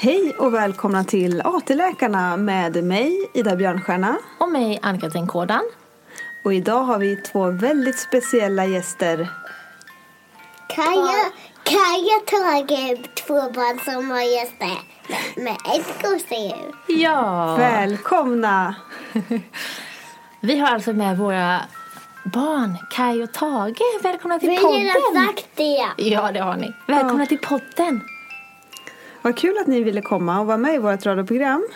Hej och välkomna till AT-läkarna med mig Ida Björnstjärna. Och mig, Ann-Katrin Kådan. Och idag har vi två väldigt speciella gäster. Kaja, Kaja Tage, två barn som har gäster med ett gosedjur. Ja! Välkomna! Vi har alltså med våra barn, Kaj och Tage. Välkomna till Vi har podden! redan sagt det. Ja, det har ni. Välkomna till podden. Vad kul att ni ville komma och vara med i vårt radioprogram.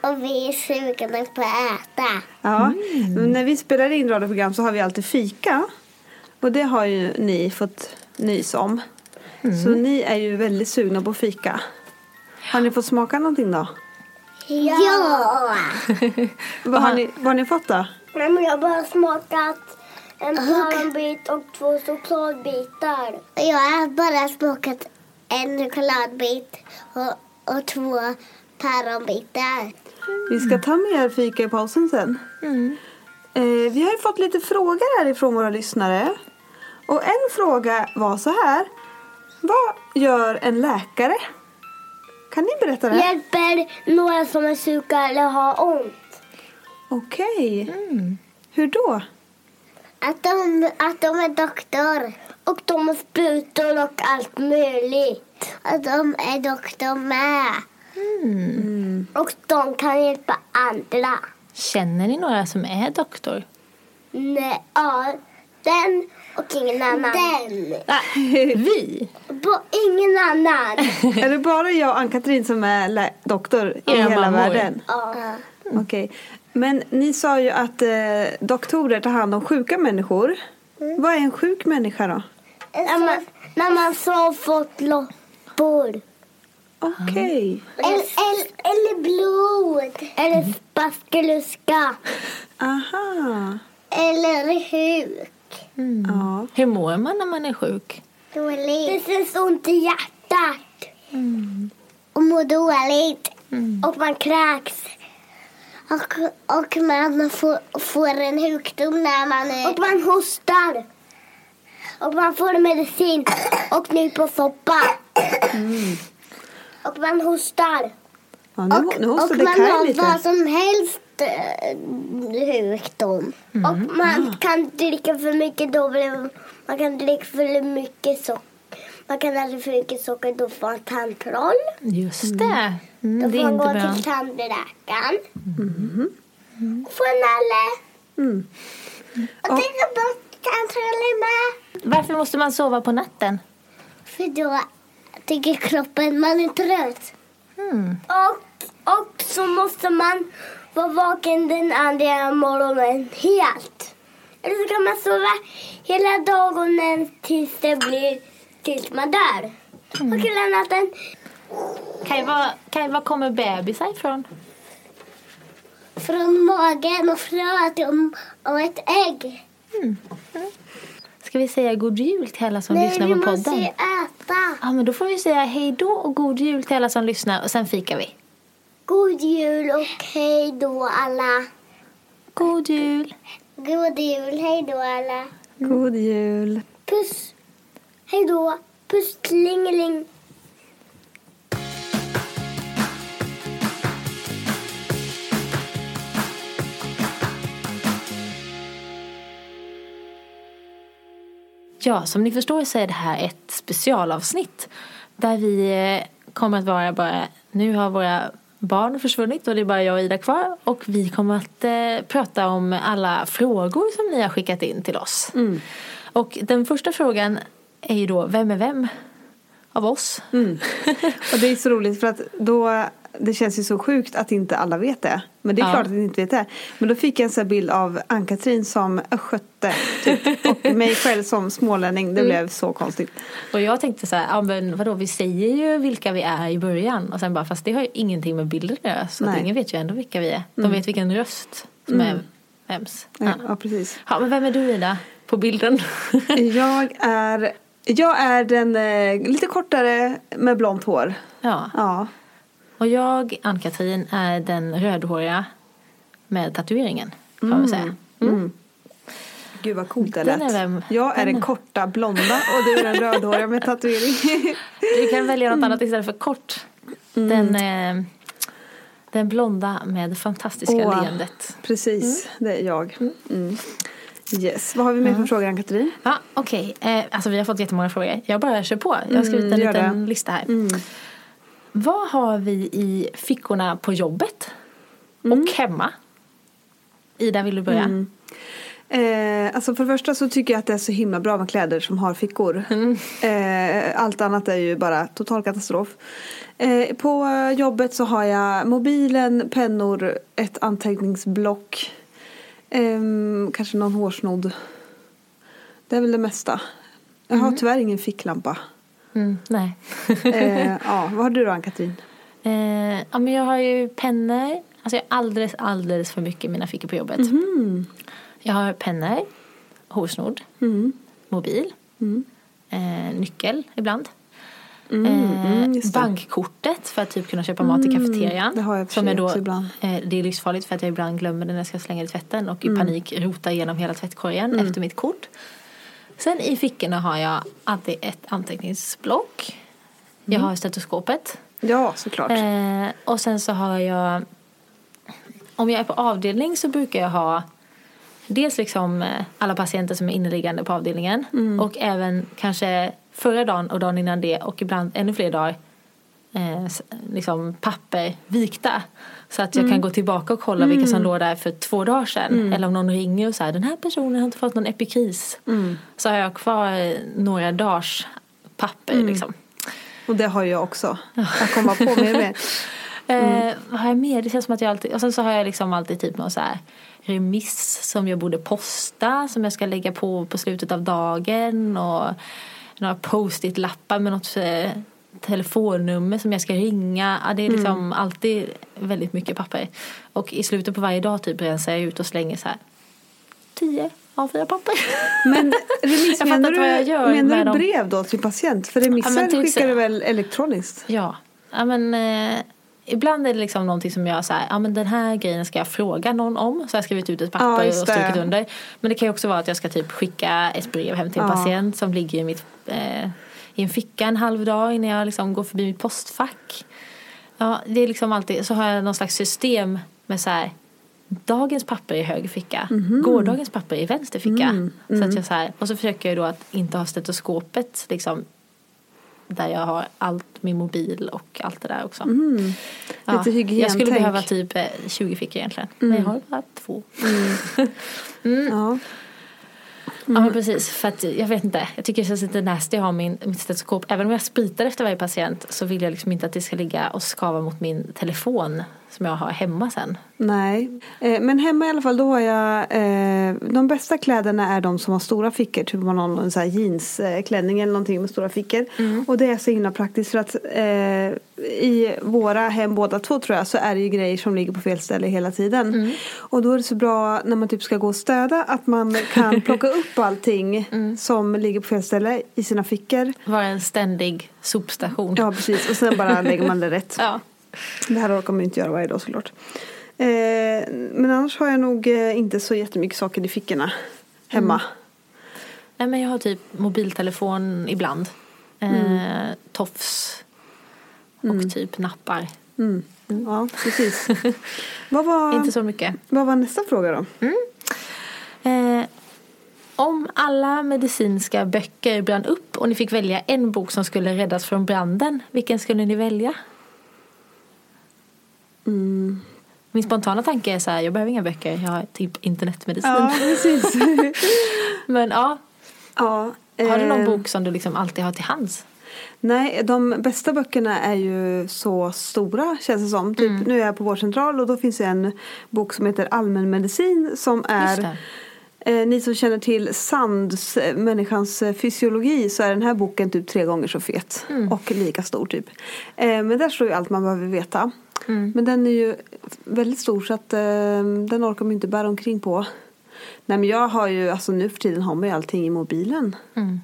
Och vi är sugna på att äta. Ja, men när vi spelar in radioprogram så har vi alltid fika. Och det har ju ni fått nys om. Så ni är ju väldigt sugna på fika. Har ni fått smaka någonting då? Ja! Vad har ni, vad har ni fått då? Nej, men jag har bara smakat en päronbit och två chokladbitar. Jag har bara smakat en chokladbit och, och två päronbitar. Vi ska ta mer fika i pausen sen. Eh, vi har ju fått lite frågor härifrån våra lyssnare. Och en fråga var så här. Vad gör en läkare? Kan ni berätta det? Hjälper några som är sjuka eller har ont. Okej. Hur då? Att de, att de är doktor. Och de har sprutor och allt möjligt. Att de är doktor med. Och de kan hjälpa andra. Känner ni några som är doktor? Nej, ja. Den och ingen annan. Den. Vi? Bo, ingen annan. Är det bara jag och Ann-Katrin som är doktor i hela mammor. världen? ja. Okej. Men ni sa ju att eh, doktorer tar hand om sjuka människor. Vad är en sjuk människa då? När man, när man så har fått loppor. Okej. Eller, eller, eller blod. Eller spaskeluska. Aha. Eller huk. Ja. Hur mår man när man är sjuk? Dåligt. Det känns ont i hjärtat. Och mår dåligt. Och man kräks. Och, och man får, får en sjukdom när man är... Och man hostar. Och man får medicin och nyposoppa. Och man hostar. Ja, nu, Och, nu och man har lite. vad som helst eh, sjukdom. Och man kan dricka för mycket då blir man kan dricka för mycket socker. Man kan äta för mycket socker då får man tandtroll. Just det. Mm, Då det får man gå bra. till tandläkaren. Och få en nalle. Mm. Och det med. Varför måste man sova på natten? För då tycker kroppen man är trött. Mm. Och, och så måste man vara vaken den andra morgonen helt. Eller så kan man sova hela dagen tills det blir tills man dör. Och hela natten. Kaj, var, Kaj, var kommer bebisar ifrån? från magen och fröet om, om ett ägg. Ska vi säga god jul till alla som Nej, lyssnar vi på måste podden? ju äta. Ja, men då får vi säga hej då och god jul till alla som lyssnar och sen fikar vi. God jul och hej då alla. God jul! God jul, hej då alla. God jul. Puss. Hej då. Puss tlingeling. Ja, som ni förstår så är det här ett specialavsnitt där vi eh, kommer att vara bara, nu har våra barn försvunnit och det är bara jag och Ida kvar och vi kommer att eh, prata om alla frågor som ni har skickat in till oss. Och den första frågan är ju då, vem är vem av oss? Och det är så roligt för att då, det känns ju så sjukt att inte alla vet det. Men det är Ja. klart att ni inte vet det. Men då fick jag en sån bild av Ann-Katrin som östgöte typ. Och mig själv som smålänning. Det blev så konstigt. Och jag tänkte så här, ja men vadå, vi säger ju vilka vi är i början och sen bara, fast det har ju ingenting med bilder att göra så att ingen vet ju ändå vilka vi är. De vet vilken röst som är vems. Ja. ja precis. Ja, men vem är du Ida på bilden? Jag är, jag är den eh, lite kortare med blont hår. ja. Ja. Och jag, Ann-Katrin, är den rödhåriga med tatueringen kan man säga. Gud vad coolt det Den lät. är vem- Jag är den korta blonda och du är den rödhåriga med tatuering. Du kan välja något annat istället för kort. Den, eh, den blonda med det fantastiska Åh. leendet. Precis, det är jag. Mm. Yes, vad har vi mer för frågor Ann-Katrin? Ja, okej. Eh, alltså vi har fått jättemånga frågor. Jag bara kör på. Jag har skrivit en Mm, liten det. lista här. Vad har vi i fickorna på jobbet? Mm. Och hemma? Ida, vill du börja? Eh, alltså för det första så tycker jag att det är så himla bra med kläder som har fickor. Eh, allt annat är ju bara total katastrof. Eh, på jobbet så har jag mobilen, pennor, ett anteckningsblock. ehm, kanske någon hårsnodd. Det är väl det mesta. Jag har tyvärr ingen ficklampa. Mm, nej. Eh, ja, vad har du då Ann-Katrin? Eh, ja, men jag har ju pennor. Alltså jag har alldeles, alldeles för mycket i mina fickor på jobbet. Mhm. Jag har pennor, hårsnodd, Mm. mobil, eh, nyckel ibland. mm, eh, det. bankkortet för att typ kunna köpa mat i kafeterian. det har jag som är då, ibland. eh, Det är livsfarligt för att jag ibland glömmer det när jag ska slänga det i tvätten och i Mm. panik rotar igenom hela tvättkorgen efter mitt kort. Sen i fickorna har jag alltid ett anteckningsblock. Jag Mm. har stetoskopet. Ja, såklart. Eh, och sen så har jag Om jag är på avdelning så brukar jag ha Dels liksom eh, alla patienter som är inneliggande på avdelningen och även kanske förra dagen och dagen innan det och ibland ännu fler dagar eh, liksom papper vikta. Så att jag kan gå tillbaka och kolla vilka som låg där för två dagar sedan. Eller om någon ringer och säger den här personen har inte fått någon epikris. Så har jag kvar eh, några dagars papper liksom. Och det har jag också. Att komma på mer och mer. Eh, har jag mer? Det känns som att jag alltid... Och sen så har jag liksom alltid typ någon så här remiss som jag borde posta. Som jag ska lägga på på slutet av dagen. Och några post-it-lappar med något eh, telefonnummer som jag ska ringa. Ja, det är liksom alltid väldigt mycket papper. Och i slutet på varje dag typ rensar jag ut och slänger så här tio av fyra papper. Men remiss, Jag menar inte vad jag du, gör menar med du dem. brev då till patient? För remisser Ja, till skickar du väl elektroniskt? Ja, ja men eh, ibland är det liksom någonting som jag här, ja men den här grejen ska jag fråga någon om. Så jag har skrivit ut ett papper Ja, och strukit under. Men det kan ju också vara att jag ska typ skicka ett brev hem till en Ja. patient som ligger i, mitt, eh, i en ficka en halv dag innan jag liksom går förbi mitt postfack. Ja, det är liksom alltid, så har jag någon slags system med så här Dagens papper i höger ficka, Mhm. gårdagens papper i vänster ficka. Mm, Så att jag så här, och så försöker jag då att inte ha stetoskopet liksom där jag har allt, min mobil och allt det där också. Mm. Ja, Lite hygientänk. Jag skulle behöva typ eh, 20 fickor egentligen. Men jag har bara två. Ja. Ja men precis, för att jag vet inte. Jag tycker det känns lite nasty att ha min, mitt stetoskop. Även om jag spritar efter varje patient så vill jag liksom inte att det ska ligga och skava mot min telefon. Som jag har hemma sen. Nej, eh, men hemma i alla fall då har jag eh, de bästa kläderna är de som har stora fickor. Typ om man har någon sån här jeansklänning eller någonting med stora fickor. Och det är så himla praktiskt för att eh, i våra hem båda två tror jag så är det ju grejer som ligger på fel ställe hela tiden. Och då är det så bra när man typ ska gå och städa att man kan plocka upp allting som ligger på fel ställe i sina fickor. Var en ständig sopstation. Ja precis och sen bara lägger man det rätt. Ja. Det här orkar man inte göra varje dag såklart. Eh, men annars har jag nog eh, inte så jättemycket saker i fickorna hemma. Nej, men jag har typ mobiltelefon ibland. Eh, tofs. Och typ nappar. Mm. Ja, precis. vad, var, Inte så mycket. vad var nästa fråga då? Eh, om alla medicinska böcker brann upp och ni fick välja en bok som skulle räddas från branden, vilken skulle ni välja? Min spontana tanke är så här, jag behöver inga böcker, jag har typ internetmedicin. Ja, precis. Men ja, ja, har du någon eh, bok som du liksom alltid har till hands? Nej, de bästa böckerna är ju så stora känns det som. Typ, Mm. Nu är jag på vårdcentral och då finns det en bok som heter Allmänmedicin som är. Eh, ni som känner till Sands, eh, människans eh, fysiologi, så är den här boken typ tre gånger så fet. Mm. Och lika stor typ. Eh, men där står ju allt man behöver veta. Mm. Men den är ju väldigt stor så att eh, den orkar man inte bära omkring på. Nej men jag har ju, alltså nu för tiden har man ju allting i mobilen. Mm.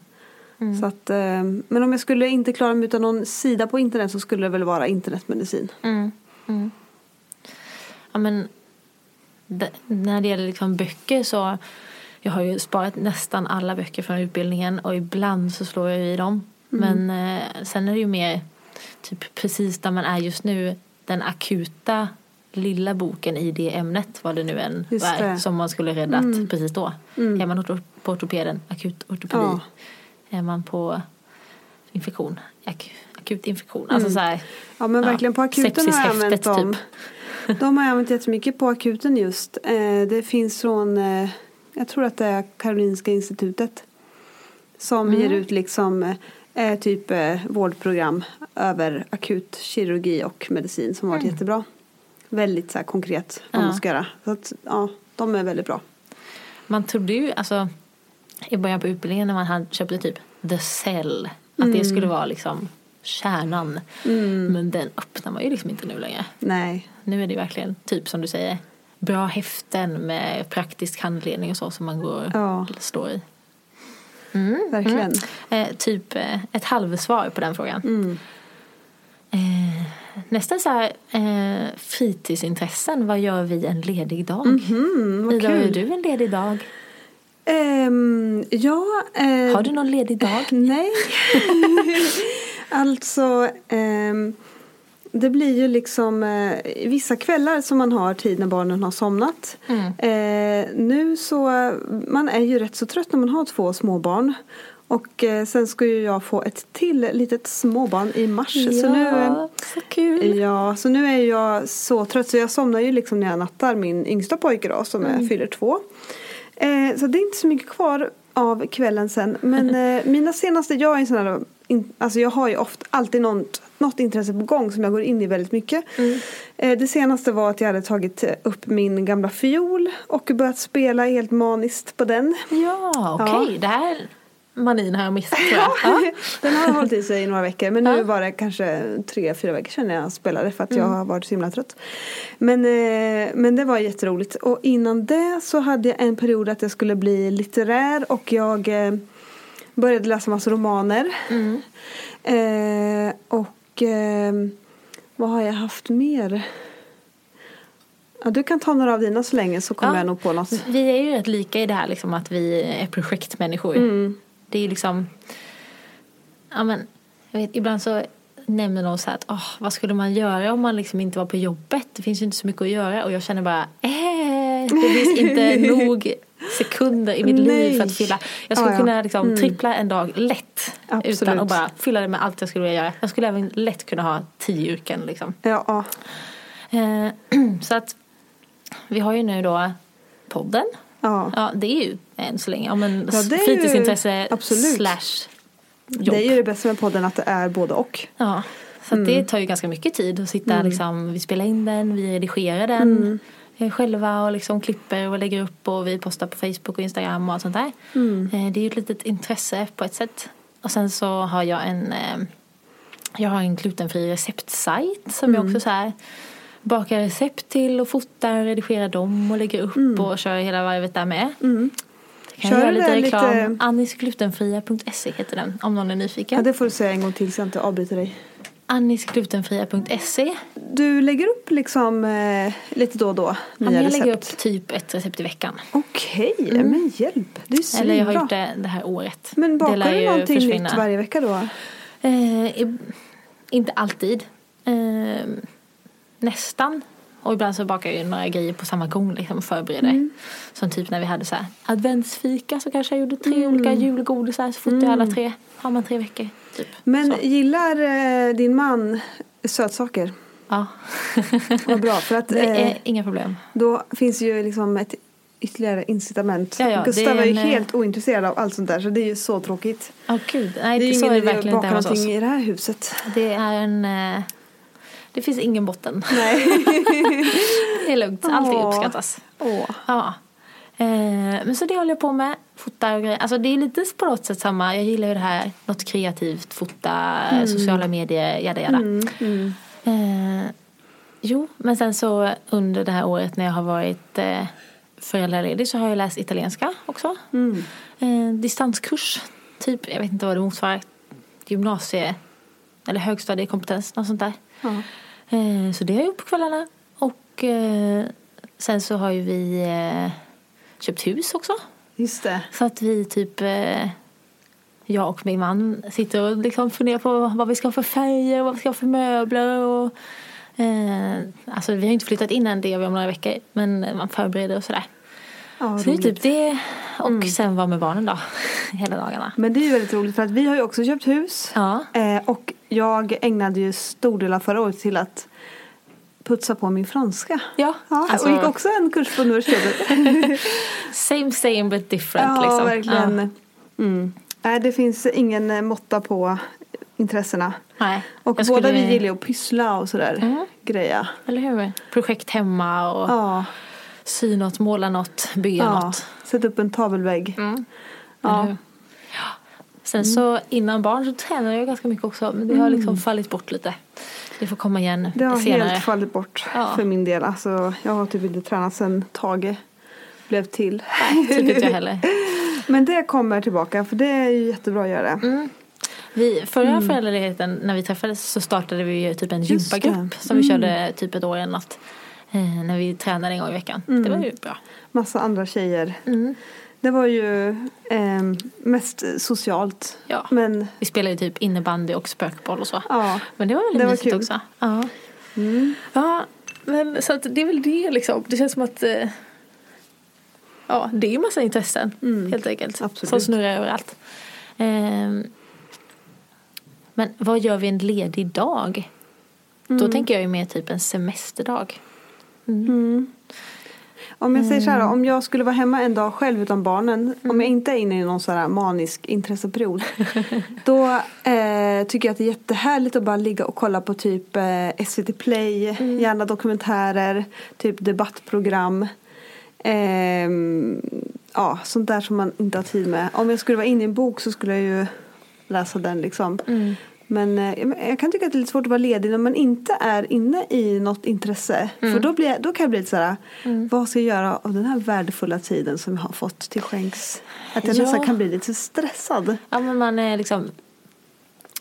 Så att, eh, men om jag skulle inte klara mig utan någon sida på internet så skulle det väl vara internetmedicin. Mm. Mm. Ja, men när det gäller liksom böcker så jag har ju sparat nästan alla böcker från utbildningen och ibland så slår jag i dem. Men eh, sen är det ju mer typ precis där man är just nu den akuta lilla boken i det ämnet vad det nu än Just det. som man skulle räddat precis då. Är man på ortopeden, akut ortopedi. Ja. Är man på infektion, ak- akut infektion. Alltså så här, Ja men Ja, verkligen på akuten har jag använt dem. typ. De har jag använt jättemycket på akuten just. Eh, det finns från, eh, jag tror att det är Karolinska institutet. Som Mm. ger ut liksom eh, typ vårdprogram över akut kirurgi och medicin som har varit jättebra. Väldigt så konkret vad Mm. Ja. man ska göra. Så att, ja, de är väldigt bra. Man trodde ju, alltså i början på utbildningen när man hade, köpte typ The Cell, att det skulle vara liksom kärnan. Men den öppnar man ju liksom inte nu längre. Nej, Nu är det verkligen, typ som du säger, bra häften med praktisk handledning och så som man går Ja. står i. verkligen. Eh, typ eh, ett halvsvar på den frågan. Mm. Eh, nästa så här, eh, fritidsintressen, vad gör vi en ledig dag? Mm, vad Ida, kul. du en ledig dag? Ehm, ja, eh, Har du någon ledig dag? Nej. alltså, ehm, det blir ju liksom eh, vissa kvällar som man har tid när barnen har somnat. Mm. Eh, nu så, man är ju rätt så trött när man har två småbarn. Och eh, sen ska ju jag få ett till litet småbarn i mars. Så nu, så kul. Ja, så nu är jag så trött så jag somnar ju liksom när jag nattar min yngsta pojke då som är, fyller två. Eh, så det är inte så mycket kvar av kvällen sen. Men eh, mina senaste, jag är en sån här, in, alltså jag har ju ofta alltid något, något intresse på gång som jag går in i väldigt mycket. Eh, det senaste var att jag hade tagit upp min gamla fiol och börjat spela helt maniskt på den. Ja, okej. Ja. Det här manin har jag missat jag. Ja. Den har hållit i sig i några veckor men nu Ja. var det kanske tre, fyra veckor sedan jag spelade för att jag har varit så himla trött. Men, eh, men det var jätteroligt och innan det så hade jag en period att jag skulle bli litterär och jag eh, började läsa massa romaner. Eh, och eh, vad har jag haft mer? Ja, du kan ta några av dina så länge så kommer Ja. jag nog på något. Vi är ju rätt lika i det här liksom att vi är projektmänniskor. Mm. Det är ju liksom, ja men, jag vet ibland så nämner någon så här att åh, vad skulle man göra om man liksom inte var på jobbet? Det finns ju inte så mycket att göra och jag känner bara eh, det finns inte nog sekunder i mitt liv Nej. för att fylla. Jag skulle Ja, ja. kunna liksom trippla en dag lätt Absolut. utan att bara fylla det med allt jag skulle vilja göra. Jag skulle även lätt kunna ha tio yrken liksom. Ja. Eh, så att vi har ju nu då podden. ja. Ja, det är ju än så länge. Ja, men Ja, är ju- fritidsintresse absolut. slash jobb. Det är ju det bästa med podden att det är både och. Ja, Så att det tar ju ganska mycket tid att sitta liksom, vi spelar in den, vi redigerar den eh, själva och liksom klipper och lägger upp och vi postar på Facebook och Instagram och allt sånt där. Eh, Det är ju ett litet intresse på ett sätt. Och sen så har jag en eh, jag har en glutenfri receptsajt som jag också så här bakar recept till och fotar, redigerar dem och lägger upp och kör hela varvet där med. Kan Kör jag göra lite reklam. lite- Annisglutenfria.se heter den om någon är nyfiken. Ja, det får du säga en gång till så jag inte avbryter dig. Annisglutenfria.se Du lägger upp liksom eh, lite då och då Ja, nya men Jag lägger upp recept. typ ett recept i veckan. Okej, men hjälp. Det är Eller jag har gjort det det här året. Men bakar du någonting försvinna. nytt varje vecka då? Eh, inte alltid. Eh, nästan. Och ibland så bakar jag några grejer på samma gång liksom och förbereder. Mm. Som typ när vi hade så här adventsfika så kanske jag gjorde tre olika julgodisar så fotade jag alla tre. Har man tre veckor typ. Men så. gillar eh, din man sötsaker? Ja, Vad bra, för att det eh, är inga problem. då finns ju liksom ett ytterligare incitament. Ja, ja, Gustav är är ju en, eh, helt ointresserad av allt sånt där så det är ju så tråkigt. Åh gud, nej Det är ju ingen är idé att baka någonting i det här huset. Det är en... Eh, det finns ingen botten. Nej. Det är lugnt, allt Åh. uppskattas. Åh. Ja. Eh, men så det håller jag på med. Fotar och grejer. Alltså det är lite på något sätt samma. Jag gillar ju det här. Något kreativt. Fota, sociala medier, jada jada. Mm. Eh, jo, men sen så under det här året när jag har varit eh, föräldraledig så har jag läst italienska också. Mm. Eh, distanskurs. Typ, jag vet inte vad det motsvarar. Gymnasie eller högstadiekompetens. Något sånt där. Eh, så det har jag gjort på kvällarna. Och eh, sen så har ju vi eh, köpt hus också. Just det. Så att vi typ, eh, jag och min man sitter och liksom funderar på vad vi ska ha för färger och vad vi ska ha för möbler. Och, eh, alltså vi har inte flyttat in än, det gör vi om några veckor. Men man förbereder och sådär. Ja, Så det är typ det. Och sen vara med barnen då, hela dagarna. Men det är ju väldigt roligt för att vi har ju också köpt hus. Ja. Eh, och jag ägnade ju stor del av förra året till att putsa på min franska. Ja, Ja, alltså, och gick också en kurs på universitetet. same same but different ja, liksom. verkligen. Mm. Nej, det finns ingen eh, måtta på intressena. Nej, Och jag båda skulle- vi gillar att pyssla och sådär. Mm. Greja. Eller hur? Projekt hemma och Ja, sy något, måla något, bygga ja. något. Sätt upp en tavelvägg. Mm. Ja. Ja. Sen så innan barn så tränar jag ganska mycket också men det har liksom fallit bort lite. Det får komma igen Mm. Det har senare. helt fallit bort Ja. för min del. Alltså, jag har typ inte tränat sedan Tage blev till. Nej, typ inte jag heller. Men det kommer tillbaka för det är ju jättebra att göra. Mm. Vi, förra föräldraledigheten när vi träffades så startade vi ju typ en gympagrupp. Mm. som vi körde typ ett år eller något. Eh, när vi tränade en gång i veckan. Det var ju bra. Massa andra tjejer. Mm. Det var ju ehm, mest socialt. Ja. Men Vi spelade ju typ innebandy och spökboll och så. ja, Men det var väldigt Det var mysigt kul. också. Ja. ja, men så att det är väl det liksom. Det känns som att eh, ja, det är ju massa intressen helt enkelt. Absolut. Som snurrar överallt. Ehm, men vad gör vi en ledig dag? Då tänker jag ju mer typ en semesterdag. Om jag säger så här Mm. om jag skulle vara hemma en dag själv utan barnen. Om jag inte är inne i någon sån här manisk intresseperiod. då eh, tycker jag att det är jättehärligt att bara ligga och kolla på typ eh, SVT Play. Mm. Gärna dokumentärer, typ debattprogram. Ehm, ja, sånt där som man inte har tid med. Om jag skulle vara inne i en bok så skulle jag ju läsa den liksom. Mm. Men eh, jag kan tycka att det är lite svårt att vara ledig när man inte är inne i något intresse. Mm. För då, blir, jag- då kan jag bli lite såhär, vad ska jag göra av den här värdefulla tiden som jag har fått till skänks? Att jag Ja. nästan kan bli lite stressad. Ja men man är liksom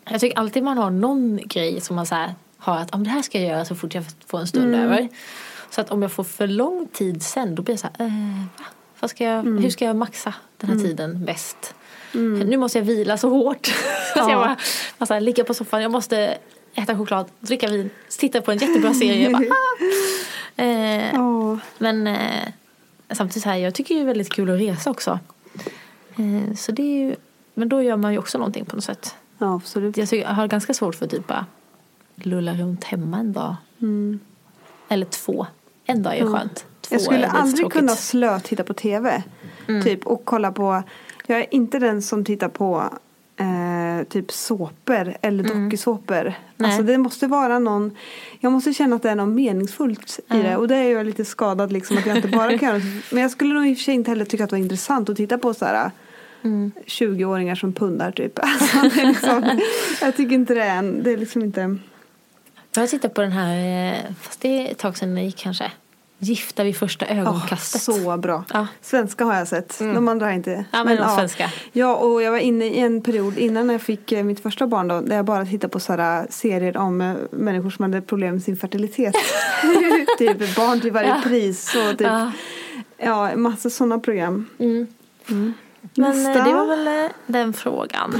Jag tycker alltid man har någon grej som man så här har att om det här ska jag göra så fort jag får en stund över. Så att om jag får för lång tid sen då blir jag så här, eh, va? Ska jag, Hur ska jag maxa den här tiden bäst? Nu måste jag vila så hårt. så jag bara, man så här, ligga på soffan, jag måste äta choklad, dricka vin, titta på en jättebra serie. Bara, ah. eh, Ja, men eh, samtidigt så här, jag tycker det är väldigt kul att resa också. Eh, så det ju, men då gör man ju också någonting på något sätt. ja absolut. Jag, tycker, jag har ganska svårt för att typ bara lulla runt hemma en dag. Eller två. En dag är ju skönt. Två Jag skulle aldrig kunna slö titta på tv. Typ och kolla på, jag är inte den som tittar på eh, typ såpor eller dokusåpor. Nej. Alltså det måste vara någon, jag måste känna att det är något meningsfullt i det. Och det är jag lite skadad liksom att jag inte bara kan göra. Men jag skulle nog i och för sig inte heller tycka att det var intressant att titta på så här 20-åringar som pundar typ. Alltså, liksom, jag tycker inte det är en, det är liksom inte. Jag har tittat på den här, eh, fast det är ett tag sedan den gick kanske. Gifta vid första ögonkastet. så bra. Ja. Svenska har jag sett. De andra har inte. Ja, men de svenska. Ja, och jag var inne i en period innan jag fick eh, mitt första barn då, där jag bara tittade på sådana serier om eh, människor som hade problem med sin fertilitet. typ barn till varje Ja. pris och typ, Ja. ja, massa sådana program. Men eh, Nästa. det var väl eh, den frågan.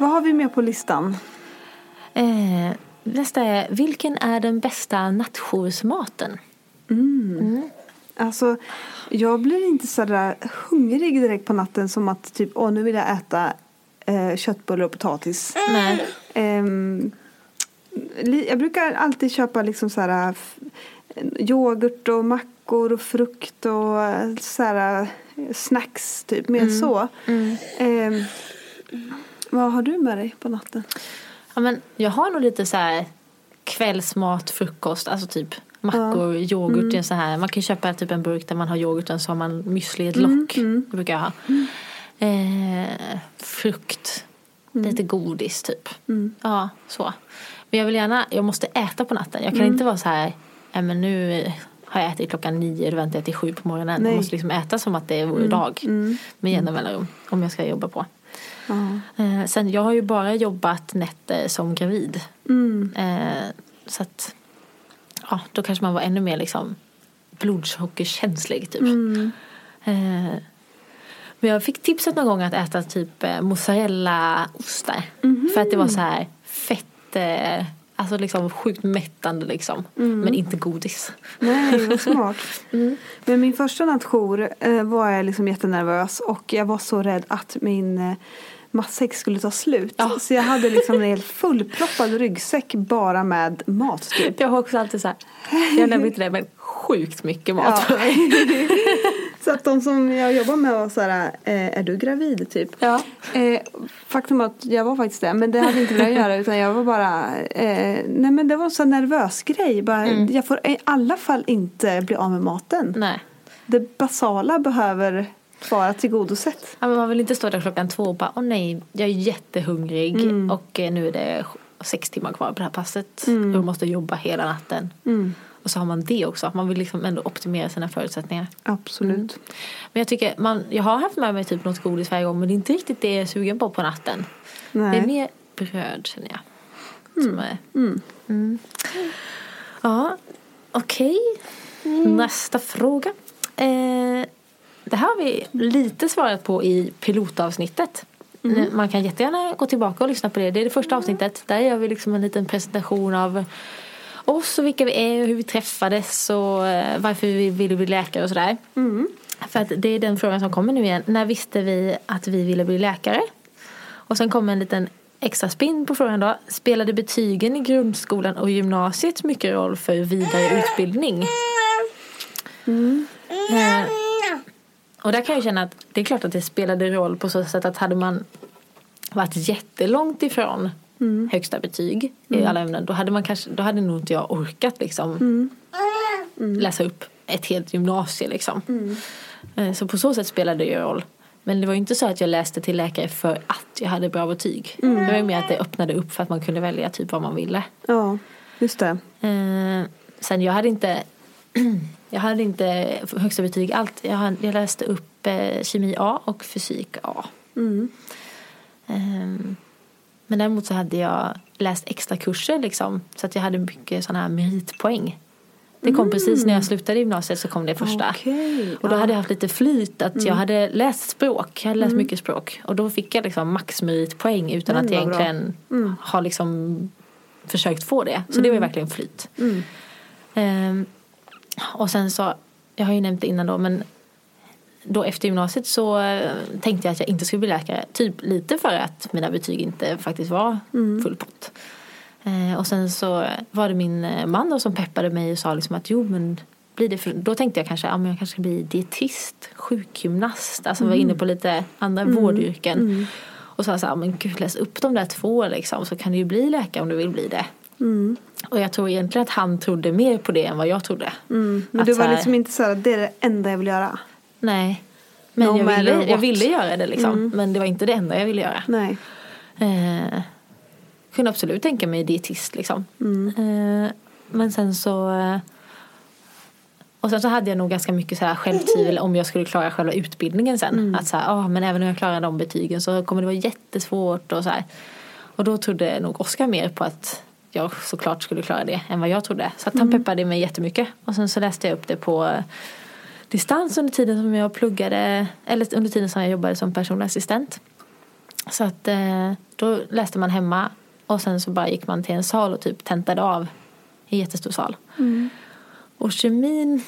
Vad har vi med på listan? Eh, nästa är, vilken är den bästa nattjoursmaten? Alltså, jag blir inte så där hungrig direkt på natten som att typ, åh nu vill jag äta eh, köttbullar och potatis. Nej. Li- jag brukar alltid köpa liksom så här f- yoghurt och mackor och frukt och eh, så här eh, snacks typ, mer så. Ehm, vad har du med dig på natten? Ja, men jag har nog lite så här kvällsmat, frukost, alltså typ mackor, yoghurt i en så här. Man kan köpa typ en burk där man har yoghurten så har man müsli i ett lock. Det brukar jag ha. Eh, frukt, lite godis typ. Ja, så. Men jag vill gärna, jag måste äta på natten. Jag kan inte vara så här, "Nej, men nu har jag ätit klockan nio, då väntar jag till sju på morgonen. Nej. Jag måste liksom äta som att det vore dag. Med jämna mellanrum. Om jag ska jobba på. Eh, sen jag har ju bara jobbat nätter som gravid. Eh, så att ja, då kanske man var ännu mer liksom blodsockerkänslig typ. Eh, men jag fick tipset någon gång att äta typ mozzarellaostar. För att det var så här fett, alltså liksom sjukt mättande liksom. Men inte godis. Nej, vad smart. Men min första nattjour eh, var jag liksom jättenervös och jag var så rädd att min eh, matsäck skulle ta slut. Ja. Så jag hade liksom en helt fullproppad ryggsäck bara med mat typ. Jag har också alltid så här, jag nämnde inte det men sjukt mycket mat Ja. för mig. Så att de som jag jobbar med var så här, eh, är du gravid typ? Ja. Eh, faktum att jag var faktiskt det, men det hade inte velat göra utan jag var bara, eh, nej men det var en sån nervös grej. Bara, Jag får i alla fall inte bli av med maten. Nej. Det basala behöver vara tillgodosett. Ja, men man vill inte stå där klockan två och bara, åh nej, jag är jättehungrig och eh, nu är det sex timmar kvar på det här passet och jag måste jobba hela natten. Och så har man det också, man vill liksom ändå optimera sina förutsättningar. Absolut. Men jag tycker, man, jag har haft med mig typ något godis varje gång men det är inte riktigt det jag är sugen på på natten. Nej. Det är mer bröd känner jag. Som är. Mm. Ja, okej. Nästa fråga. Eh, det här har vi lite svarat på i pilotavsnittet. Man kan jättegärna gå tillbaka och lyssna på det. Det är det första avsnittet. Där gör vi liksom en liten presentation av oss och vilka vi är och hur vi träffades och eh, varför vi ville bli läkare och sådär. För att det är den frågan som kommer nu igen. När visste vi att vi ville bli läkare? Och sen kommer en liten extra spinn på frågan då. Spelade betygen i grundskolan och gymnasiet mycket roll för vidare utbildning? Eh, och där kan jag känna att det är klart att det spelade roll på så sätt att hade man varit jättelångt ifrån högsta betyg i alla ämnen då hade man kanske, då hade nog inte jag orkat liksom läsa upp ett helt gymnasie liksom. Eh, Så på så sätt spelade det ju roll. Men det var ju inte så att jag läste till läkare för att jag hade bra betyg. Det var ju mer att det öppnade upp för att man kunde välja typ vad man ville. Ja, just det. Eh, sen jag hade inte jag hade inte högsta betyg allt. Jag, hade, jag läste upp eh, kemi A och fysik A. Ehm, men däremot så hade jag läst extra kurser liksom. Så att jag hade mycket sådana här meritpoäng. Det kom precis när jag slutade gymnasiet så kom det första. Okej, Och då ja. hade jag haft lite flyt att jag hade läst språk. Jag hade läst mycket språk. Och då fick jag liksom maxmeritpoäng utan Men att bra. egentligen ha liksom försökt få det. Så det var ju verkligen flyt. Ehm, och sen så, jag har ju nämnt det innan då men då efter gymnasiet så eh, tänkte jag att jag inte skulle bli läkare. Typ lite för att mina betyg inte faktiskt var full pott. Eh, och sen så var det min eh, man då som peppade mig och sa liksom att jo men blir det för, då tänkte jag kanske ja, men jag kanske ska bli dietist, sjukgymnast, alltså var inne på lite andra vårdyrken. Och sa så här, men gud läs upp de där två liksom så kan du ju bli läkare om du vill bli det. Och jag tror egentligen att han trodde mer på det än vad jag trodde. Men Att du var här- liksom inte så här, det är det enda jag vill göra. Nej. Men No jag, ville, jag ville göra det liksom. Men det var inte det enda jag ville göra. Nej. Eh, kunde absolut tänka mig dietist liksom. Eh, men sen så eh, och sen så hade jag nog ganska mycket så här självtvivel om jag skulle klara själva utbildningen sen. Att så här, ah, men även om jag klarar de betygen så kommer det vara jättesvårt och så här. Och då trodde nog Oskar mer på att jag såklart skulle klara det än vad jag trodde. Så att han peppade mig jättemycket. Och sen så läste jag upp det på distans under tiden som jag pluggade, eller under tiden som jag jobbade som personlig assistent. Så att eh, då läste man hemma och sen så bara gick man till en sal och typ tentade av i en jättestor sal. Och kemin,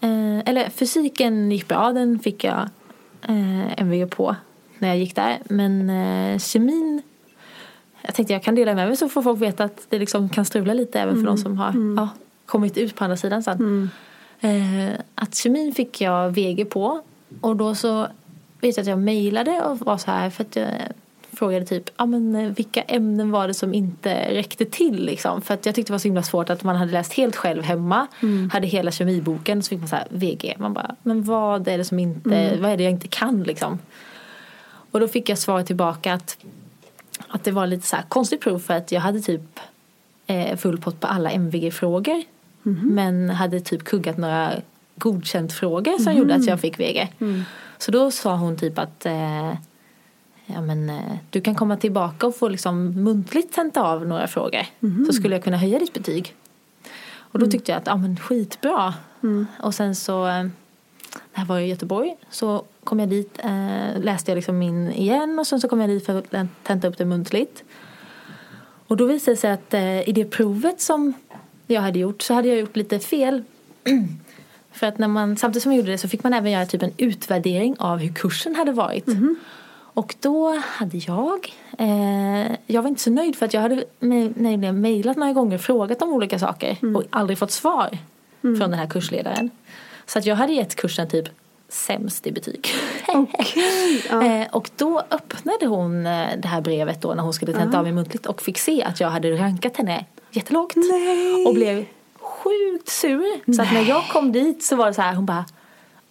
eh, eller fysiken gick bra, den fick jag eh, MVG på när jag gick där. Men eh, kemin, jag tänkte jag kan dela med mig så får folk veta att det liksom kan strula lite även för de som har ja, kommit ut på andra sidan sen. Eh, att kemin fick jag VG på och då så vet jag att jag mejlade och var så här för att jag frågade typ ah, men, eh, vilka ämnen var det som inte räckte till liksom. För att jag tyckte det var så himla svårt att man hade läst helt själv hemma. Hade hela kemiboken så fick man så här VG. Man bara, men vad är det som inte, vad är det jag inte kan liksom. Och då fick jag svar tillbaka att, att det var lite så här konstigt prov för att jag hade typ eh, full pott på alla MVG-frågor. Men hade typ kuggat några godkänt-frågor som gjorde att jag fick VG. Så då sa hon typ att eh, ja, men, eh, du kan komma tillbaka och få liksom muntligt tenta av några frågor. Så skulle jag kunna höja ditt betyg. Och då tyckte jag att ja, men skitbra. Och sen så, eh, det här var i Göteborg, så kom jag dit, eh, läste jag liksom in igen och sen så kom jag dit för att tenta upp det muntligt. Och då visade det sig att eh, i det provet som jag hade gjort så hade jag gjort lite fel. För att när man, samtidigt som jag gjorde det så fick man även göra typ en utvärdering av hur kursen hade varit. Och då hade jag, eh, jag var inte så nöjd för att jag hade nämligen mejlat några gånger och frågat om olika saker och aldrig fått svar från den här kursledaren. Så att jag hade gett kursen typ sämst i betyg. Okej, ja. Eh, och då öppnade hon eh, det här brevet då när hon skulle tenta av mig muntligt och fick se att jag hade rankat henne jättelågt. Nej. Och blev sjukt sur. Så att när jag kom dit så var det så här, hon bara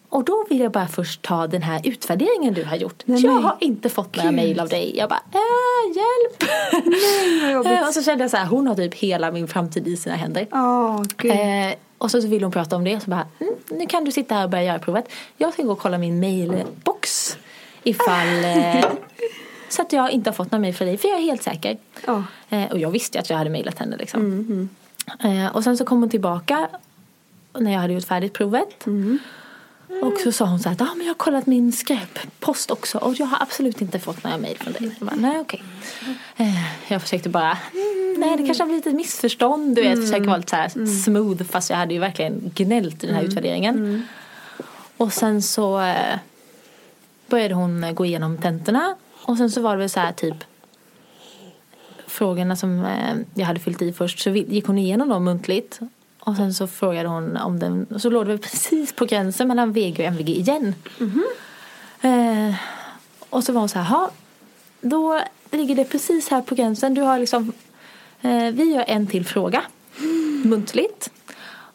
och då vill jag bara först ta den här utvärderingen du har gjort. Nej, jag men har inte fått några mejl av dig. Jag bara, äh, hjälp! Eh, och så kände jag så här, hon har typ hela min framtid i sina händer. Gud. Eh, och så, så vill hon prata om det och så bara, mm, nu kan du sitta här och börja göra provet. Jag ska gå och kolla min mailbox ifall eh, så att jag inte har fått några mejl från dig för jag är helt säker. Eh, och jag visste ju att jag hade mejlat henne liksom. Eh, och sen så kom hon tillbaka när jag hade gjort färdigt provet. Och så sa hon så här, ah, men jag har kollat min skräppost också och jag har absolut inte fått några mejl från dig. Jag bara, nej okej. Eh, jag försökte bara, mm, nej det kanske har blivit ett missförstånd. Du vet, försöka vara lite så här smooth fast jag hade ju verkligen gnällt i den här utvärderingen. Och sen så eh, började hon gå igenom tentorna och sen så var det väl så här typ frågorna som eh, jag hade fyllt i först så gick hon igenom dem muntligt. Och sen så frågade hon om den, och så låg det väl precis på gränsen mellan VG och MVG igen. Eh, och så var hon så här, "Ha, då ligger det precis här på gränsen. Du har liksom, eh, vi gör en till fråga muntligt.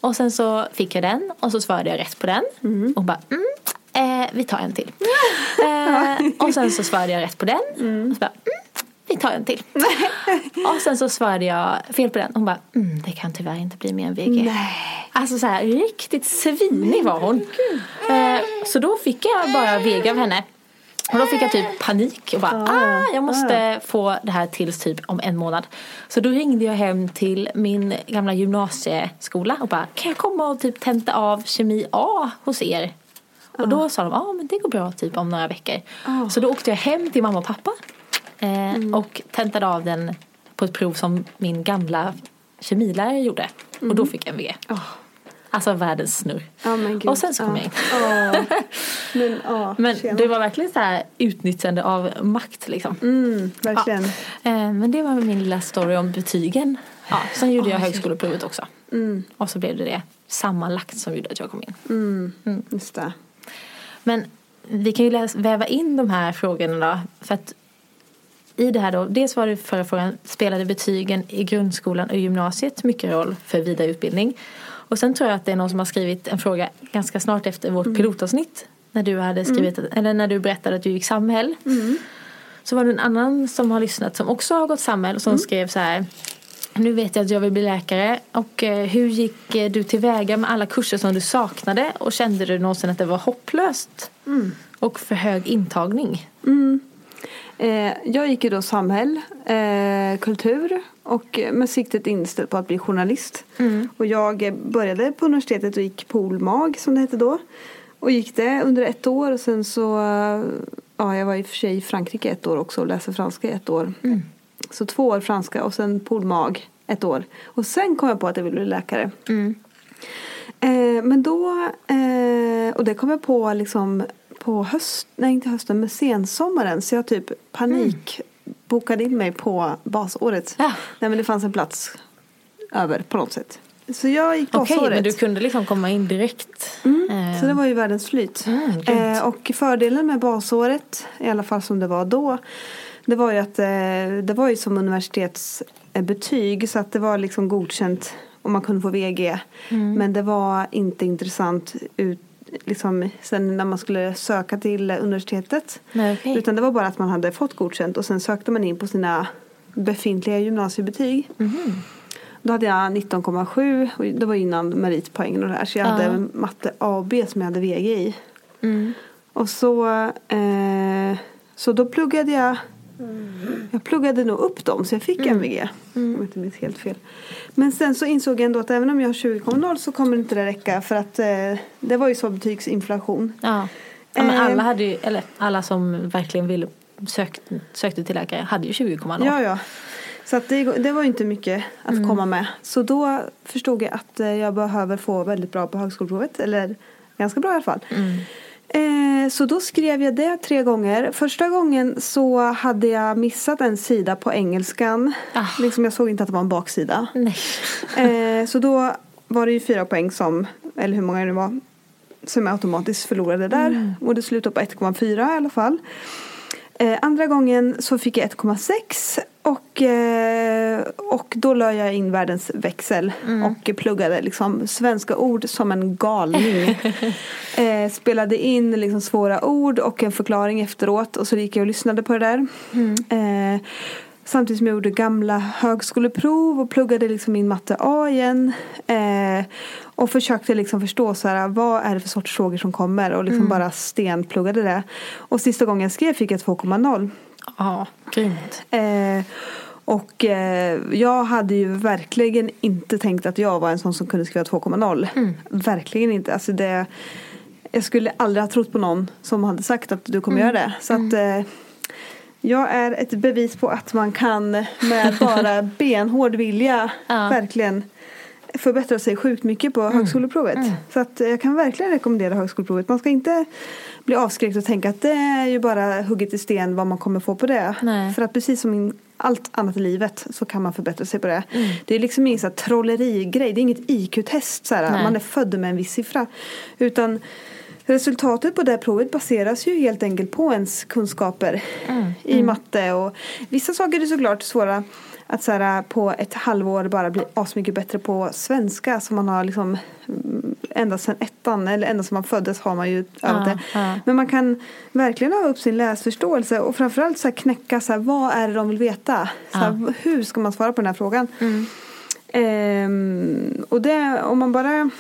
Och sen så fick jag den och så svarade jag rätt på den. Och bara, mm, vi tar en till. eh, och sen så svarade jag rätt på den. Och så bara, mm, vi tar en till. och sen så svarade jag fel på den. Hon bara, mm, det kan tyvärr inte bli mer än VG. Alltså så här, riktigt svinig var hon. Eh, så då fick jag bara VG av henne. Och då fick jag typ panik och bara ah, jag måste få det här tills typ om en månad. Så då ringde jag hem till min gamla gymnasieskola och bara kan jag komma och typ tenta av kemi A hos er? Och då sa de ja men det går bra typ om några veckor. Så då åkte jag hem till mamma och pappa eh, och tentade av den på ett prov som min gamla kemilärare gjorde. Och då fick jag en V. Alltså världens snurr. Ja, gud. Och sen så kom ja. jag in. Ja. Men, ja, Men det var verkligen så här utnyttjande av makt liksom. Mm, verkligen. Eh, Men det var min lilla story om betygen. Ja, sen gjorde jag högskoleprovet också. Mm. Och så blev det det sammanlagt som gjorde att jag kom in. Mm. Just det. Men vi kan ju läs- väva in de här frågorna då. För att i det här då, dels var det förra frågan, spelade betygen i grundskolan och gymnasiet mycket roll för vidare utbildning? Och sen tror jag att det är någon som har skrivit en fråga ganska snart efter vårt pilotavsnitt. När du hade skrivit, eller när du berättade att du gick samhäll. Så var det en annan som har lyssnat som också har gått samhäll och som skrev så här. Nu vet jag att jag vill bli läkare och eh, hur gick eh, du tillväga med alla kurser som du saknade och kände du någonsin att det var hopplöst? Och för hög intagning? Eh, jag gick ju då samhäll, eh, kultur och eh, med siktet inställt på att bli journalist. Och jag började på universitetet och gick polmag som det hette då. Och gick det under ett år och sen så, ja jag var i och för sig i Frankrike ett år också och läste franska i ett år. Så två år franska och sen polmag ett år. Och sen kom jag på att jag ville bli läkare. Eh, men då, eh, och det kom jag på liksom på höst, nej inte hösten men sensommaren så jag typ panik bokade in mig på basåret. Ja. Nej men det fanns en plats över på något sätt. Så jag gick Okej, basåret. men du kunde liksom komma in direkt. Eh, Så det var ju världens flyt. Mm, eh, och fördelen med basåret, i alla fall som det var då, det var ju att eh, det var ju som universitetsbetyg så att det var liksom godkänt och man kunde få VG. Mm. Men det var inte intressant ut, liksom, sen när man skulle söka till universitetet. Nej, okej. Utan det var bara att man hade fått godkänt och sen sökte man in på sina befintliga gymnasiebetyg. Mhm. Då hade jag 19,7 och det var innan meritpoängen och det här. Så jag Ja. hade matte A och B som jag hade VG i. Mm. Och så, eh, så då pluggade jag jag pluggade nog upp dem så jag fick MVG. Om jag inte minns helt fel. Men sen så insåg jag ändå att även om jag har 20,0 så kommer inte det räcka för att eh, det var ju så betygsinflation. Ja. ja, men Eh. alla hade ju, eller alla som verkligen ville sökt, sökte till läkare hade ju 20,0. Ja, ja. Så det, det var inte mycket att Mm. komma med. Så då förstod jag att eh, jag behöver få väldigt bra på högskoleprovet. Eller ganska bra i alla fall. Mm. Eh, så då skrev jag det tre gånger. Första gången så hade jag missat en sida på engelskan. Ah. Liksom jag såg inte att det var en baksida. Eh, så då var det ju fyra poäng som, eller hur många det nu var, som jag automatiskt förlorade där. Och det slutade på 1,4 i alla fall. Eh, andra gången så fick jag 1,6 och, eh, och då la jag in världens växel och pluggade liksom svenska ord som en galning. eh, spelade in liksom svåra ord och en förklaring efteråt och så gick jag och lyssnade på det där. Eh, Samtidigt som jag gjorde gamla högskoleprov och pluggade liksom in matte A igen. Eh, och försökte liksom förstå så här, vad är det för sorts frågor som kommer och liksom bara stenpluggade det. Och sista gången jag skrev fick jag 2,0. Ja, grymt. Eh, och eh, jag hade ju verkligen inte tänkt att jag var en sån som kunde skriva 2,0. Verkligen inte. Alltså det, jag skulle aldrig ha trott på någon som hade sagt att du kommer Mm. göra det. Så att eh, jag är ett bevis på att man kan med bara benhård vilja Ja. Mm. verkligen förbättra sig sjukt mycket på högskoleprovet. Så att jag kan verkligen rekommendera högskoleprovet. Man ska inte bli avskräckt och tänka att det är ju bara hugget i sten vad man kommer få på det. Nej. För att precis som i allt annat i livet så kan man förbättra sig på det. Mm. Det är liksom ingen så här trollerigrej. Det är inget IQ-test så här. Nej. Man är född med en viss siffra. Utan resultatet på det provet baseras ju helt enkelt på ens kunskaper Mm. i matte. Och vissa saker är såklart svåra att så här, på ett halvår bara bli asmycket bättre på svenska som man har liksom mm, ända sedan ettan eller ända sedan man föddes har man ju övat det. ja. Men man kan verkligen ha upp sin läsförståelse och framförallt så här knäcka så här, vad är det de vill veta. Så här, Hur ska man svara på den här frågan? Ehm, och det, om man bara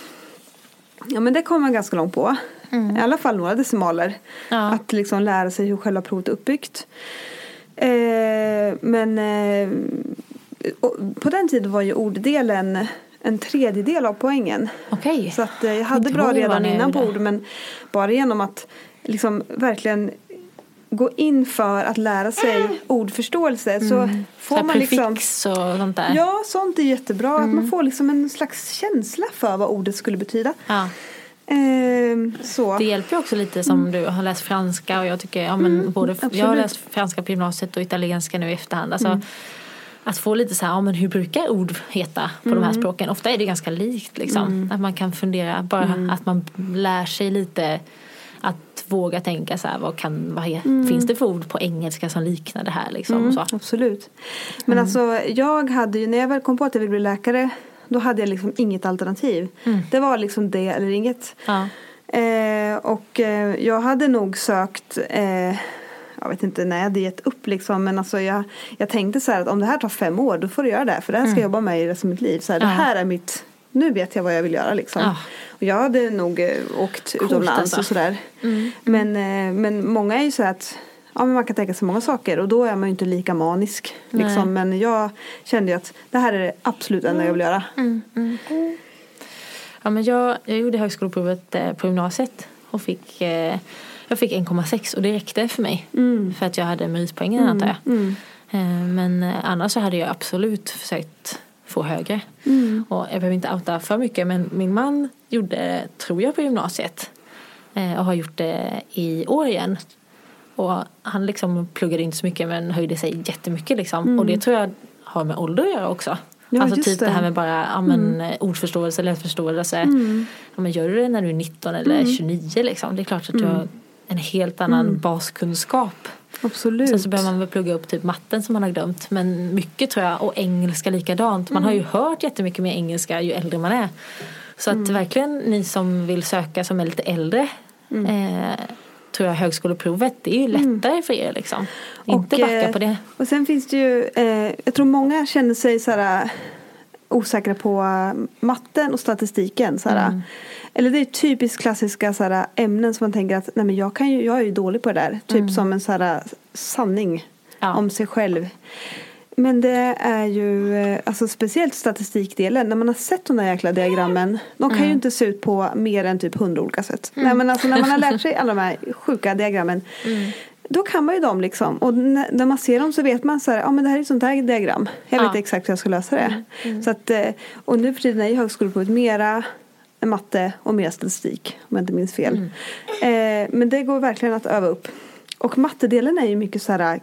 Ja men det kommer man ganska långt på. I alla fall några decimaler. Ja. Att liksom lära sig hur själva provet är uppbyggt. Eh, men eh, på den tiden var ju orddelen en tredjedel av poängen. Okej. Så att eh, jag hade Inte bra redan innan på ord men bara genom att liksom verkligen gå in för att lära sig ordförståelse så Så får här man liksom prefix och sånt där. Ja, sånt är jättebra. Att Mm. man får liksom en slags känsla för vad ordet skulle betyda. Ja. Ehm, så. Det hjälper också lite som du har läst franska och jag tycker, ja men både, jag har läst franska på gymnasiet och italienska nu i efterhand. Alltså, Att få lite så här, ja men hur brukar ord heta på de här språken? Ofta är det ganska likt liksom. Att man kan fundera, bara att man lär sig lite att våga tänka så här, vad, kan, vad he, finns det för ord på engelska som liknar det här liksom? Så. Absolut. Men alltså jag hade ju, när jag väl kom på att jag ville bli läkare då hade jag liksom inget alternativ. Det var liksom det eller inget. Ja. Eh, och eh, jag hade nog sökt eh, jag vet inte när jag hade gett upp liksom men alltså jag, jag tänkte så att om det här tar fem år då får du göra det för det här ska jag jobba med i resten av mitt liv. Så här, Det Mm. Ja. här är mitt, nu vet jag vad jag vill göra liksom. Ja. Och jag hade nog eh, åkt utomlands alltså. och sådär. Men, eh, men många är ju så här att Ja, men man kan tänka sig många saker och då är man ju inte lika manisk. Liksom. Men jag kände ju att det här är det absolut enda jag vill göra. Ja, men jag, jag gjorde högskoleprovet eh, på gymnasiet och fick, eh, jag fick 1,6 och det räckte för mig. För att jag hade meritpoängen antar jag. Eh, men eh, annars så hade jag absolut försökt få högre. Och jag behöver inte outa för mycket men min man gjorde, tror jag, på gymnasiet. Eh, och har gjort det i år igen. Och han liksom pluggade inte så mycket men höjde sig jättemycket liksom. Och det tror jag har med ålder att göra också. Ja, alltså typ det. det. här med bara ja, men, eh, ordförståelse, läsförståelse. Ja, men gör du det när du är 19 eller 29 liksom. Det är klart att du har en helt annan baskunskap. Absolut. Sen så behöver man väl plugga upp typ matten som man har glömt. Men mycket tror jag, och engelska likadant. Man har ju hört jättemycket mer engelska ju äldre man är. Så att verkligen ni som vill söka som är lite äldre. Eh, tror jag högskoleprovet, det är ju lättare för er liksom. Inte backa eh, på det. Och sen finns det ju, eh, jag tror många känner sig så här, eh, osäkra på eh, matten och statistiken. Så. Mm. Eller det är typiskt klassiska så ämnen som man tänker att nej, men jag, kan ju, jag är ju dålig på det där. Typ som en så sanning Mm. Ja. om sig själv. Men det är ju, eh, alltså speciellt statistikdelen, när man har sett de där jäkla diagrammen, de kan Mm. ju inte se ut på mer än typ hundra olika sätt. Nej men alltså när man har lärt sig alla de här sjuka diagrammen, Mm. då kan man ju dem liksom. Och när man ser dem så vet man så här, ja men det här är ett sånt här diagram. Jag vet Ja. exakt hur jag ska lösa det. Så att, eh, och nu för tiden är ju högskoleprovet mera matte och mer statistik, om jag inte minns fel. Eh, men det går verkligen att öva upp. Och mattedelen är ju mycket så här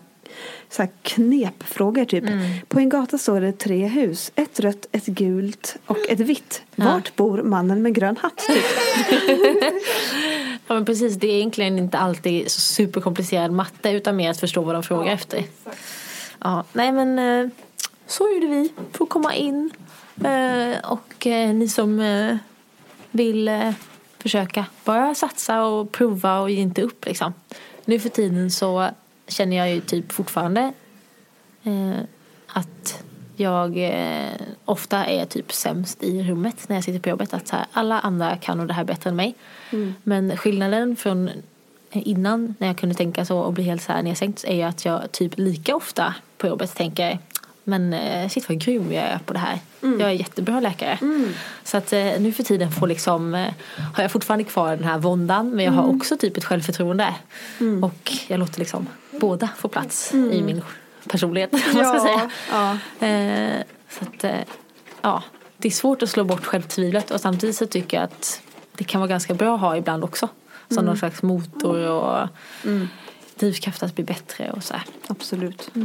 så här knepfrågor typ. På en gata står det tre hus. Ett rött, ett gult och ett vitt. Vart bor mannen med grön hatt? Typ. Ja men precis, det är egentligen inte alltid så superkomplicerad matte utan mer att förstå vad de frågar efter. Ja, nej men eh, så gjorde vi. Får komma in. Eh, Och eh, ni som vill försöka, bara satsa och prova och ge inte upp liksom. Nu för tiden så känner jag ju typ fortfarande eh, att jag eh, ofta är typ sämst i rummet när jag sitter på jobbet. Att här, alla andra kan nog det här bättre än mig. Men skillnaden från innan när jag kunde tänka så och bli helt så här nedsänkt är ju att jag typ lika ofta på jobbet tänker men eh, shit vad grym jag är på det här. Mm. Jag är jättebra läkare. Så att eh, nu för tiden får liksom, eh, har jag fortfarande kvar den här våndan men jag har Mm. också typ ett självförtroende. Och jag låter liksom båda få plats i min personlighet. vad ska jag säga. Mm. ja. Eh, så att, eh, ja, det är svårt att slå bort självtvivlet och samtidigt så tycker jag att det kan vara ganska bra att ha ibland också. Som någon slags motor och drivkraft att bli bättre och så här. Absolut. Ja,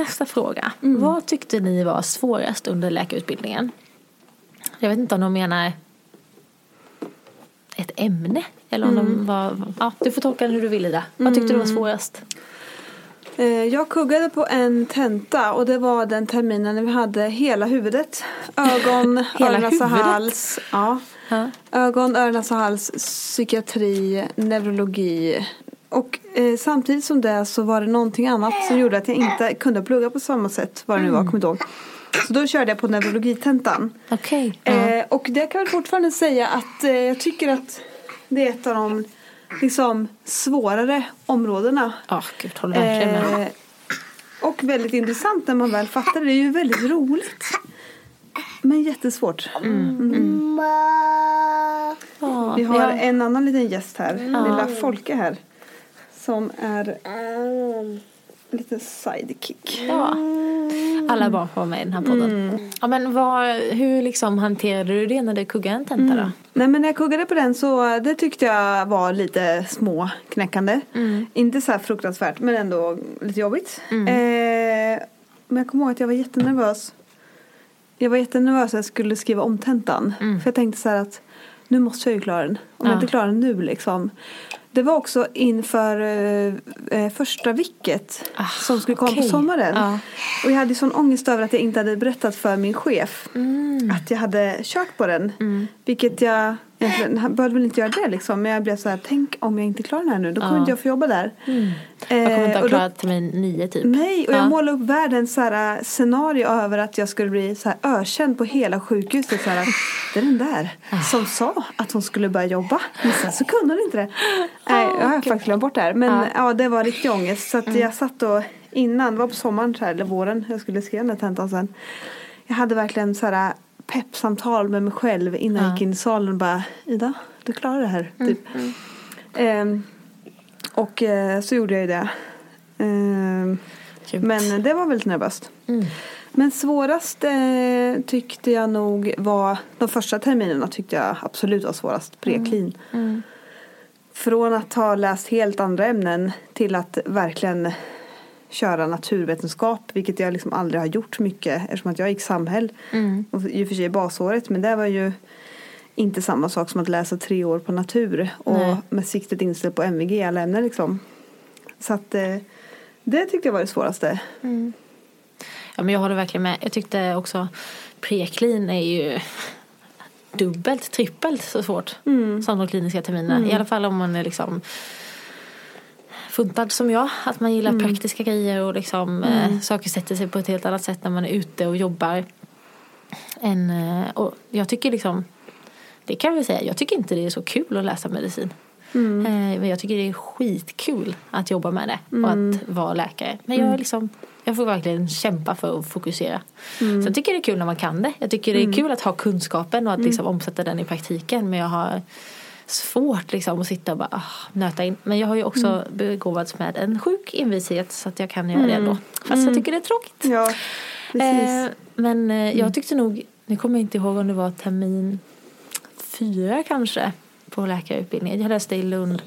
nästa fråga. Vad tyckte ni var svårast under läkarutbildningen? Jag vet inte om de menar ett ämne eller om de var... Ja, du får tolka den hur du vill Ida. Vad tyckte du var svårast? Eh, Jag kuggade på en tenta och det var den terminen när vi hade hela huvudet. Ögon, öron, näsa, hals. Ja. Ja. Ögon, öron, näsa, hals, psykiatri, neurologi. Och eh, samtidigt som det så var det någonting annat som gjorde att jag inte kunde plugga på samma sätt. Vad det nu var, kommer inte ihåg. Så då körde jag på neurologitentan. Okej. Ja. Eh, och det kan jag fortfarande säga att eh, jag tycker att det är ett av de liksom, svårare områdena. Ja, gud, håller verkligen med. Eh, och väldigt intressant när man väl fattar det. Det är ju väldigt roligt. Men jättesvårt. Mamma. Ja, Vi har ja. en annan liten gäst här. Lilla Folke här. Som är lite sidekick. Ja. Alla barn får vara med i den här podden. Ja, men vad, hur liksom hanterade du det när du kuggade en tenta då? Nej men när jag kuggade på den så det tyckte jag var lite småknäckande. Inte så här fruktansvärt men ändå lite jobbigt. Eh, men jag kommer ihåg att jag var jättenervös. Jag var jättenervös att jag skulle skriva om tentan. För jag tänkte så här att nu måste jag ju klara den. Om jag Ja. inte klarar den nu liksom. Det var också inför eh, eh, första vicket Ah, som skulle komma okej. på sommaren. Ja. Och jag hade sån ångest över att jag inte hade berättat för min chef Mm. att jag hade kört på den. Vilket jag egentligen behövde väl inte göra det liksom. Men jag blev så här, tänk om jag inte klarar den här nu. Då kommer Ja. inte jag få jobba där. Jag kommer inte Eh, ha och klarat termin nio typ. Nej, och Ja. jag målade upp världens så här, äh, scenario över att jag skulle bli så här ökänd på hela sjukhuset. Så här, det är den där som sa att hon skulle börja jobba. Men sen så kunde hon inte det. Nej, jag har faktiskt glömt bort det här. Men ja, det var riktig ångest. Så att jag satt då innan, det var på sommaren här, eller våren, jag skulle skriva den här tentan sen. Jag hade verkligen så här peppsamtal med mig själv innan jag gick in i salen och bara Ida, du klarar det här. Typ. Ehm, och eh, så gjorde jag ju det. Ehm, men det var väldigt nervöst. Mm. Men svårast eh, tyckte jag nog var de första terminerna tyckte jag absolut var svårast. Preklin. Mm. Från att ha läst helt andra ämnen till att verkligen köra naturvetenskap. Vilket jag liksom aldrig har gjort mycket eftersom att jag gick samhäll. Mm. Och i och för sig basåret men det var ju inte samma sak som att läsa tre år på natur. Och Nej. med siktet inställt på MVG i alla ämnen liksom. Så att eh, det tyckte jag var det svåraste. Ja, men jag håller verkligen med. Jag tyckte också preklin är ju dubbelt, trippelt så svårt som de kliniska terminerna. I alla fall om man är liksom funtad som jag. Att man gillar praktiska grejer och liksom eh, saker sätter sig på ett helt annat sätt när man är ute och jobbar. Än, eh, och jag tycker liksom, det kan jag väl säga, jag tycker inte det är så kul att läsa medicin. Eh, men jag tycker det är skitkul att jobba med det och att vara läkare. Men jag är liksom jag får verkligen kämpa för att fokusera. Så jag tycker det är kul när man kan det. Jag tycker det är kul att ha kunskapen och att liksom omsätta den i praktiken. Men jag har svårt liksom att sitta och bara ah, nöta in. Men jag har ju också begåvats med en sjuk envishet så att jag kan göra det ändå. Fast jag tycker det är tråkigt. Ja. Eh, men eh, jag tyckte nog, nu kommer jag inte ihåg om det var termin fyra kanske på läkarutbildningen. Jag läste i Lund.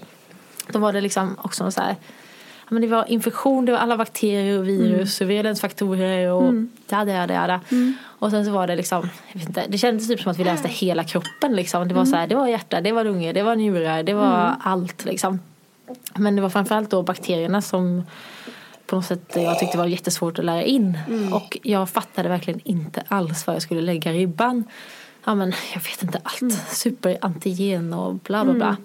Då var det liksom också någon så här men det var infektion, det var alla bakterier och virus och virulensfaktorer och jada jada jada. Och sen så var det liksom, jag vet inte, det kändes typ som att vi läste hela kroppen liksom. Det var så här, det var hjärta, det var lungor, det var njurar, det var allt liksom. Men det var framförallt då bakterierna som på något sätt jag tyckte var jättesvårt att lära in. Och jag fattade verkligen inte alls var jag skulle lägga ribban. Ja men jag vet inte allt. Superantigen och bla bla bla.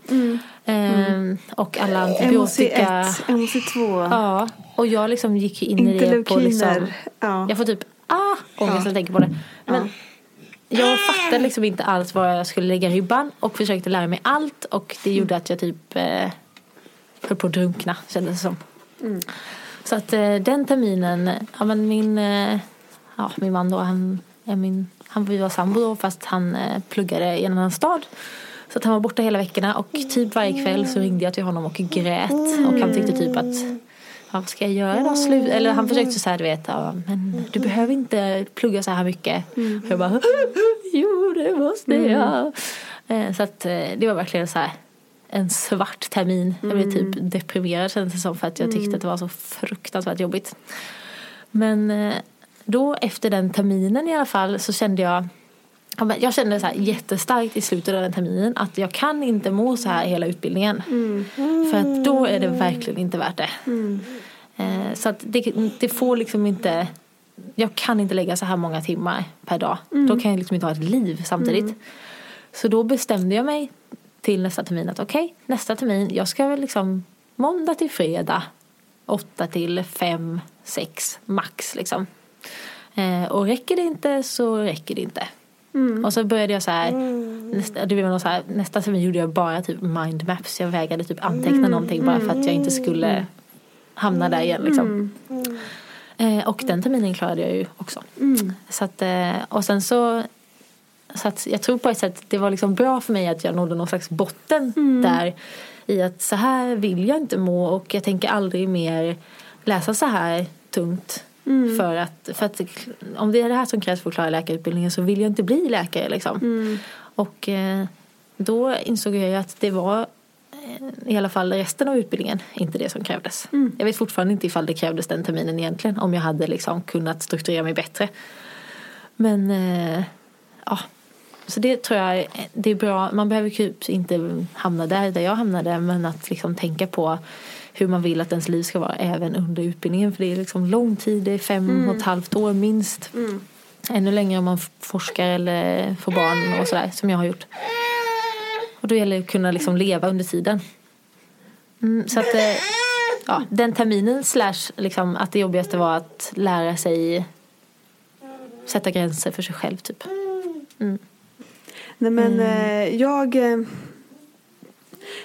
Ehm, och alla antibiotika. MOC1, MOC2. Ja, och jag liksom gick in i det på liksom. Ja. Jag får typ ah, ångest när jag tänker på det. Men jag fattade liksom inte alls var jag skulle lägga ribban och försökte lära mig allt och det gjorde att jag typ eh, höll på att drunkna kändes det som. Så att eh, den terminen, ja men min, eh, ja, min man då han är min, han var sambo då fast han eh, pluggade i en annan stad. Så att han var borta hela veckorna och typ varje kväll så ringde jag till honom och grät och han tyckte typ att ja, vad ska jag göra då? Slut? Eller han försökte så här, du vet, ja, men du behöver inte plugga så här mycket. Och jag bara, jo det måste jag. Eh, Så att eh, det var verkligen så här en svart termin. Jag blev typ deprimerad kändes det som för att jag tyckte att det var så fruktansvärt jobbigt. Men eh, då efter den terminen i alla fall så kände jag jag kände så här jättestarkt i slutet av den terminen att jag kan inte må så här hela utbildningen. För att då är det verkligen inte värt det. Eh, så att det, det får liksom inte, jag kan inte lägga så här många timmar per dag. Då kan jag liksom inte ha ett liv samtidigt. Så då bestämde jag mig till nästa termin att okej, nästa termin, jag ska väl liksom måndag till fredag, åtta till fem, sex max liksom. Eh, och räcker det inte så räcker det inte. Och så började jag så här, nästa, det var nog så här, nästa termin gjorde jag bara typ mindmaps. Jag vägrade typ anteckna någonting bara för att jag inte skulle hamna där igen liksom. Eh, och den terminen klarade jag ju också. Så att, eh, och sen så så att jag tror på ett sätt det var liksom bra för mig att jag nådde någon slags botten där i att så här vill jag inte må och jag tänker aldrig mer läsa så här tungt. För, att, för att om det är det här som krävs för att klara läkarutbildningen så vill jag inte bli läkare liksom. Och eh, då insåg jag ju att det var eh, i alla fall resten av utbildningen inte det som krävdes. Jag vet fortfarande inte ifall det krävdes den terminen egentligen om jag hade liksom kunnat strukturera mig bättre. Men eh, ja, så det tror jag det är bra. Man behöver typ inte hamna där, där jag hamnade men att liksom tänka på hur man vill att ens liv ska vara även under utbildningen. För det är liksom lång tid, det är fem och ett halvt år minst. Ännu längre om man forskar eller får barn och sådär som jag har gjort. Och då gäller det att kunna liksom leva under tiden. Mm, så att eh, ja, den terminen slash liksom att det jobbigaste var att lära sig sätta gränser för sig själv typ. Nej men eh, jag eh,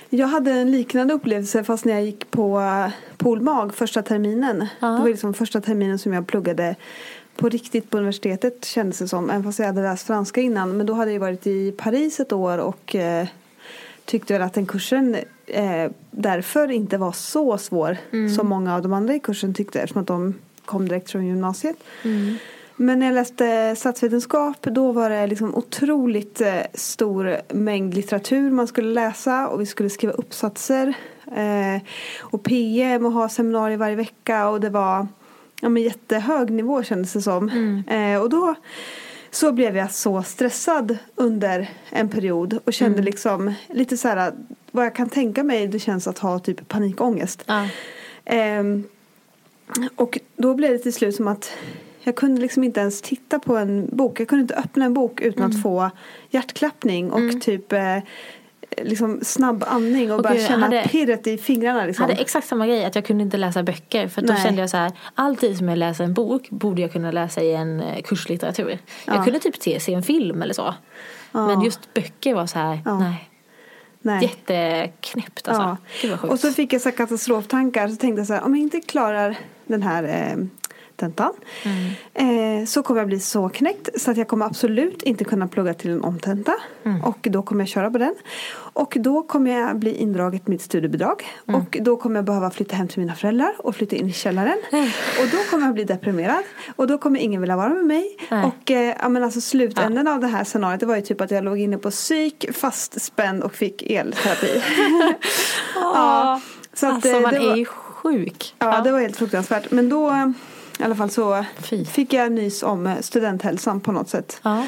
Jag hade en liknande upplevelse fast när jag gick på eh, Polmag första terminen. Ja. Det var liksom första terminen som jag pluggade på riktigt på universitetet kändes det som. Även fast jag hade läst franska innan. Men då hade jag varit i Paris ett år och eh, tyckte väl att den kursen eh, därför inte var så svår som många av de andra i kursen tyckte eftersom att de kom direkt från gymnasiet. Men när jag läste statsvetenskap då var det liksom otroligt eh, stor mängd litteratur man skulle läsa och vi skulle skriva uppsatser eh, och PM och ha seminarier varje vecka och det var ja, men jättehög nivå kändes det som. Eh, och då så blev jag så stressad under en period och kände liksom lite så här vad jag kan tänka mig det känns att ha typ panikångest. Ja. Ehm, och då blev det till slut som att jag kunde liksom inte ens titta på en bok. Jag kunde inte öppna en bok utan Mm. att få hjärtklappning och typ eh, liksom snabb andning och Och bara gud, känna hade- pirret i fingrarna liksom. hade exakt samma grej, att jag kunde inte läsa böcker. För då Nej. kände jag så här, alltid som jag läser en bok borde jag kunna läsa i en eh, kurslitteratur. Ja. Jag kunde typ se, se en film eller så. Men just böcker var så här, Ja. nej. Nej. Jätteknäppt alltså. Ja. Och så fick jag så här katastroftankar. Så tänkte jag så här, om jag inte klarar den här eh, tentan. Mm. Eh, så kommer jag bli så knäckt. Så att jag kommer absolut inte kunna plugga till en omtenta. Mm. Och då kommer jag köra på den. Och då kommer jag bli indraget mitt studiebidrag. Mm. Och då kommer jag behöva flytta hem till mina föräldrar. Och flytta in i källaren. Mm. Och då kommer jag bli deprimerad. Och då kommer ingen vilja vara med mig. Och eh, ja, men alltså slutänden av det här scenariot. Det var ju typ att jag låg inne på psyk. Fastspänd och fick elterapi. ja. Så att, alltså eh, man det är var- ju sjuk. Ja, det var helt fruktansvärt. Men då eh, i alla fall så Fy. fick jag nys om eh, studenthälsan på något sätt. Ja.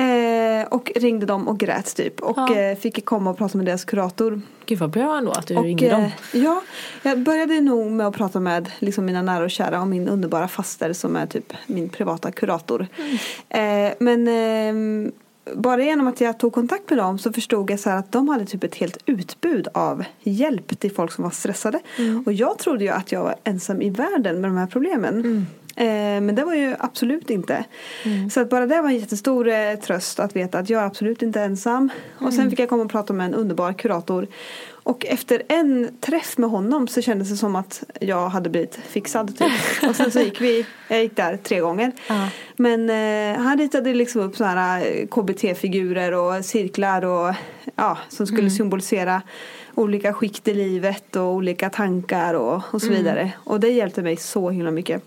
Eh, och ringde dem och grät typ. Och Ja. eh, fick komma och prata med deras kurator. Gud vad bra ändå att du och, ringde dem. eh, Ja, jag började nog med att prata med liksom, mina nära och kära och min underbara faster som är typ min privata kurator. Mm. Men ehm, bara genom att jag tog kontakt med dem så förstod jag så att de hade typ ett helt utbud av hjälp till folk som var stressade. Mm. Och jag trodde ju att jag var ensam i världen med de här problemen. Mm. Eh, men det var ju absolut inte. Så att bara det var en jättestor eh, tröst att veta att jag är absolut inte ensam. Och Mm. sen fick jag komma och prata med en underbar kurator. Och efter en träff med honom så kändes det som att jag hade blivit fixad typ. Och sen så gick vi, jag gick där tre gånger. Ja. Men eh, han ritade liksom upp sådana här KBT-figurer och cirklar och ja, som skulle symbolisera olika skikt i livet och olika tankar och, och så vidare. Och det hjälpte mig så himla mycket.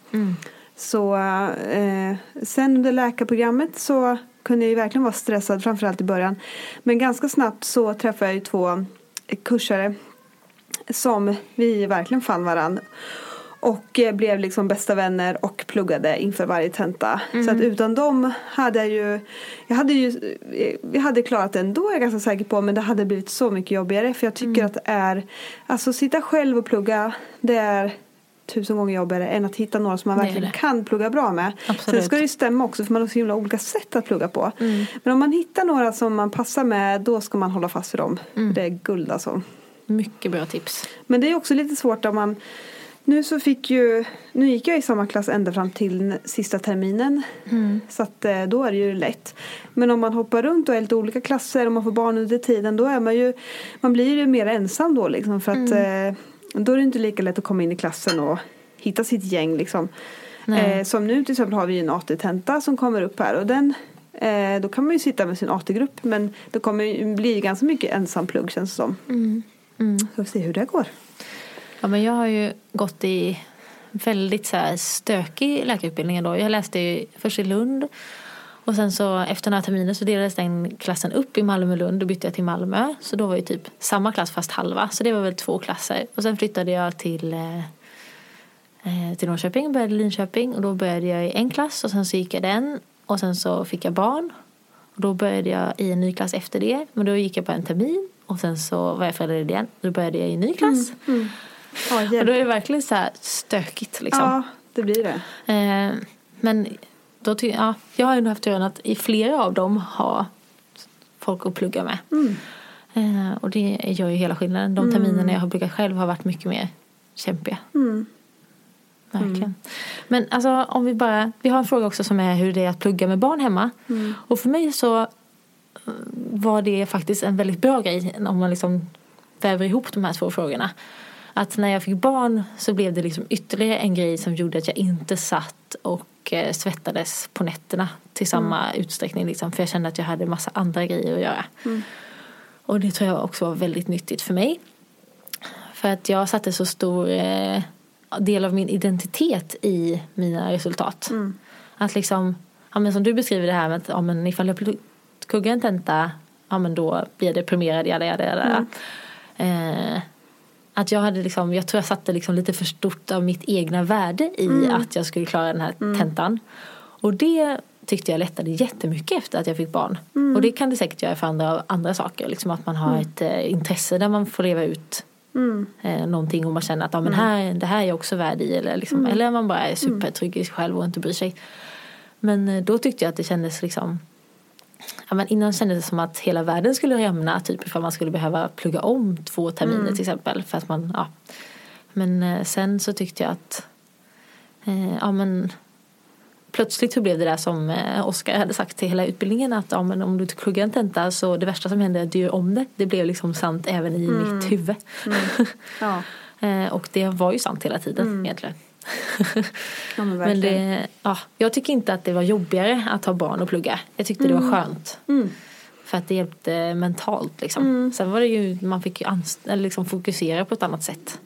Så eh, sen under läkarprogrammet så kunde jag ju verkligen vara stressad framförallt i början. Men ganska snabbt så träffade jag ju två kursare som vi verkligen fann varann. Och eh, blev liksom bästa vänner och pluggade inför varje tenta. Så att utan dem hade jag ju, jag hade ju, jag hade klarat det ändå är jag ganska säker på. Men det hade blivit så mycket jobbigare. För jag tycker att det är, alltså sitta själv och plugga, det är tusen gånger jobbigare än att hitta några som man verkligen det. kan plugga bra med. Absolut. Sen ska det ju stämma också för man har så himla olika sätt att plugga på. Men om man hittar några som man passar med då ska man hålla fast vid dem. Det är guld alltså. Mycket bra tips. Men det är också lite svårt om man nu så fick ju, nu gick jag i samma klass ända fram till sista terminen. Så att eh, då är det ju lätt. Men om man hoppar runt och är lite olika klasser och man får barn under tiden då är man ju, man blir ju mer ensam då liksom för att eh, då är det inte lika lätt att komma in i klassen och hitta sitt gäng liksom. Eh, som nu till exempel har vi en AT-tenta som kommer upp här och den eh, då kan man ju sitta med sin AT-grupp men det kommer bli ganska mycket ensamplugg känns det som. Så vi får se hur det går. Ja, men jag har ju gått i väldigt så här stökig läkarutbildning då. Jag läste först i Lund och sen så efter några terminer så delades den klassen upp i Malmö och Lund. Då bytte jag till Malmö. Så då var ju typ samma klass fast halva. Så det var väl två klasser. Och sen flyttade jag till, eh, eh, till Norrköping och började i Linköping. Och då började jag i en klass och sen så gick jag den. Och sen så fick jag barn. Och då började jag i en ny klass efter det. Men då gick jag på en termin. Och sen så var jag föräldraledig igen. Då började jag i en ny klass. Ja, Och då är det verkligen så här stökigt liksom. Ja, det blir det. Eh, men då ty- ja, jag har ju haft turen att i flera av dem ha folk att plugga med. Eh, och det gör ju hela skillnaden. De terminerna jag har pluggat själv har varit mycket mer kämpiga. Verkligen. Men alltså om vi bara, vi har en fråga också som är hur det är att plugga med barn hemma. Och för mig så eh, var det faktiskt en väldigt bra grej om man liksom väver ihop de här två frågorna. Att när jag fick barn så blev det liksom ytterligare en grej som gjorde att jag inte satt och eh, svettades på nätterna till samma utsträckning. Liksom, för jag kände att jag hade massa andra grejer att göra. Och det tror jag också var väldigt nyttigt för mig. För att jag satte så stor eh, del av min identitet i mina resultat. Att liksom, ja, men som du beskriver det här med att ja, men ifall jag kuggar en tenta, ja men då blir jag deprimerad, jada, jada, jada. Eh, att jag hade liksom, jag tror jag satte liksom lite för stort av mitt egna värde i att jag skulle klara den här tentan. Och det tyckte jag lättade jättemycket efter att jag fick barn. Och det kan det säkert göra för andra, andra saker. Liksom att man har ett eh, intresse där man får leva ut eh, någonting och man känner att ja, men här, det här är jag också värd i. Eller, liksom, eller man bara är supertrygg i sig själv och inte bryr sig. Men eh, då tyckte jag att det kändes liksom Ja, men innan kändes det som att hela världen skulle rämna typ ifall man skulle behöva plugga om två terminer till exempel. För att man, ja. Men eh, sen så tyckte jag att eh, ja, men, plötsligt så blev det där som eh, Oskar hade sagt till hela utbildningen att ja, men om du inte pluggar en tenta så det värsta som händer är att du gör om det. Det blev liksom sant även i mitt huvud. Ja. eh, och det var ju sant hela tiden egentligen. Ja, men Men det, ja, jag tycker inte att det var jobbigare att ha barn och plugga. Jag tyckte det var skönt. För att det hjälpte mentalt liksom. Sen var det ju, man fick ju anst- eller liksom fokusera på ett annat sätt.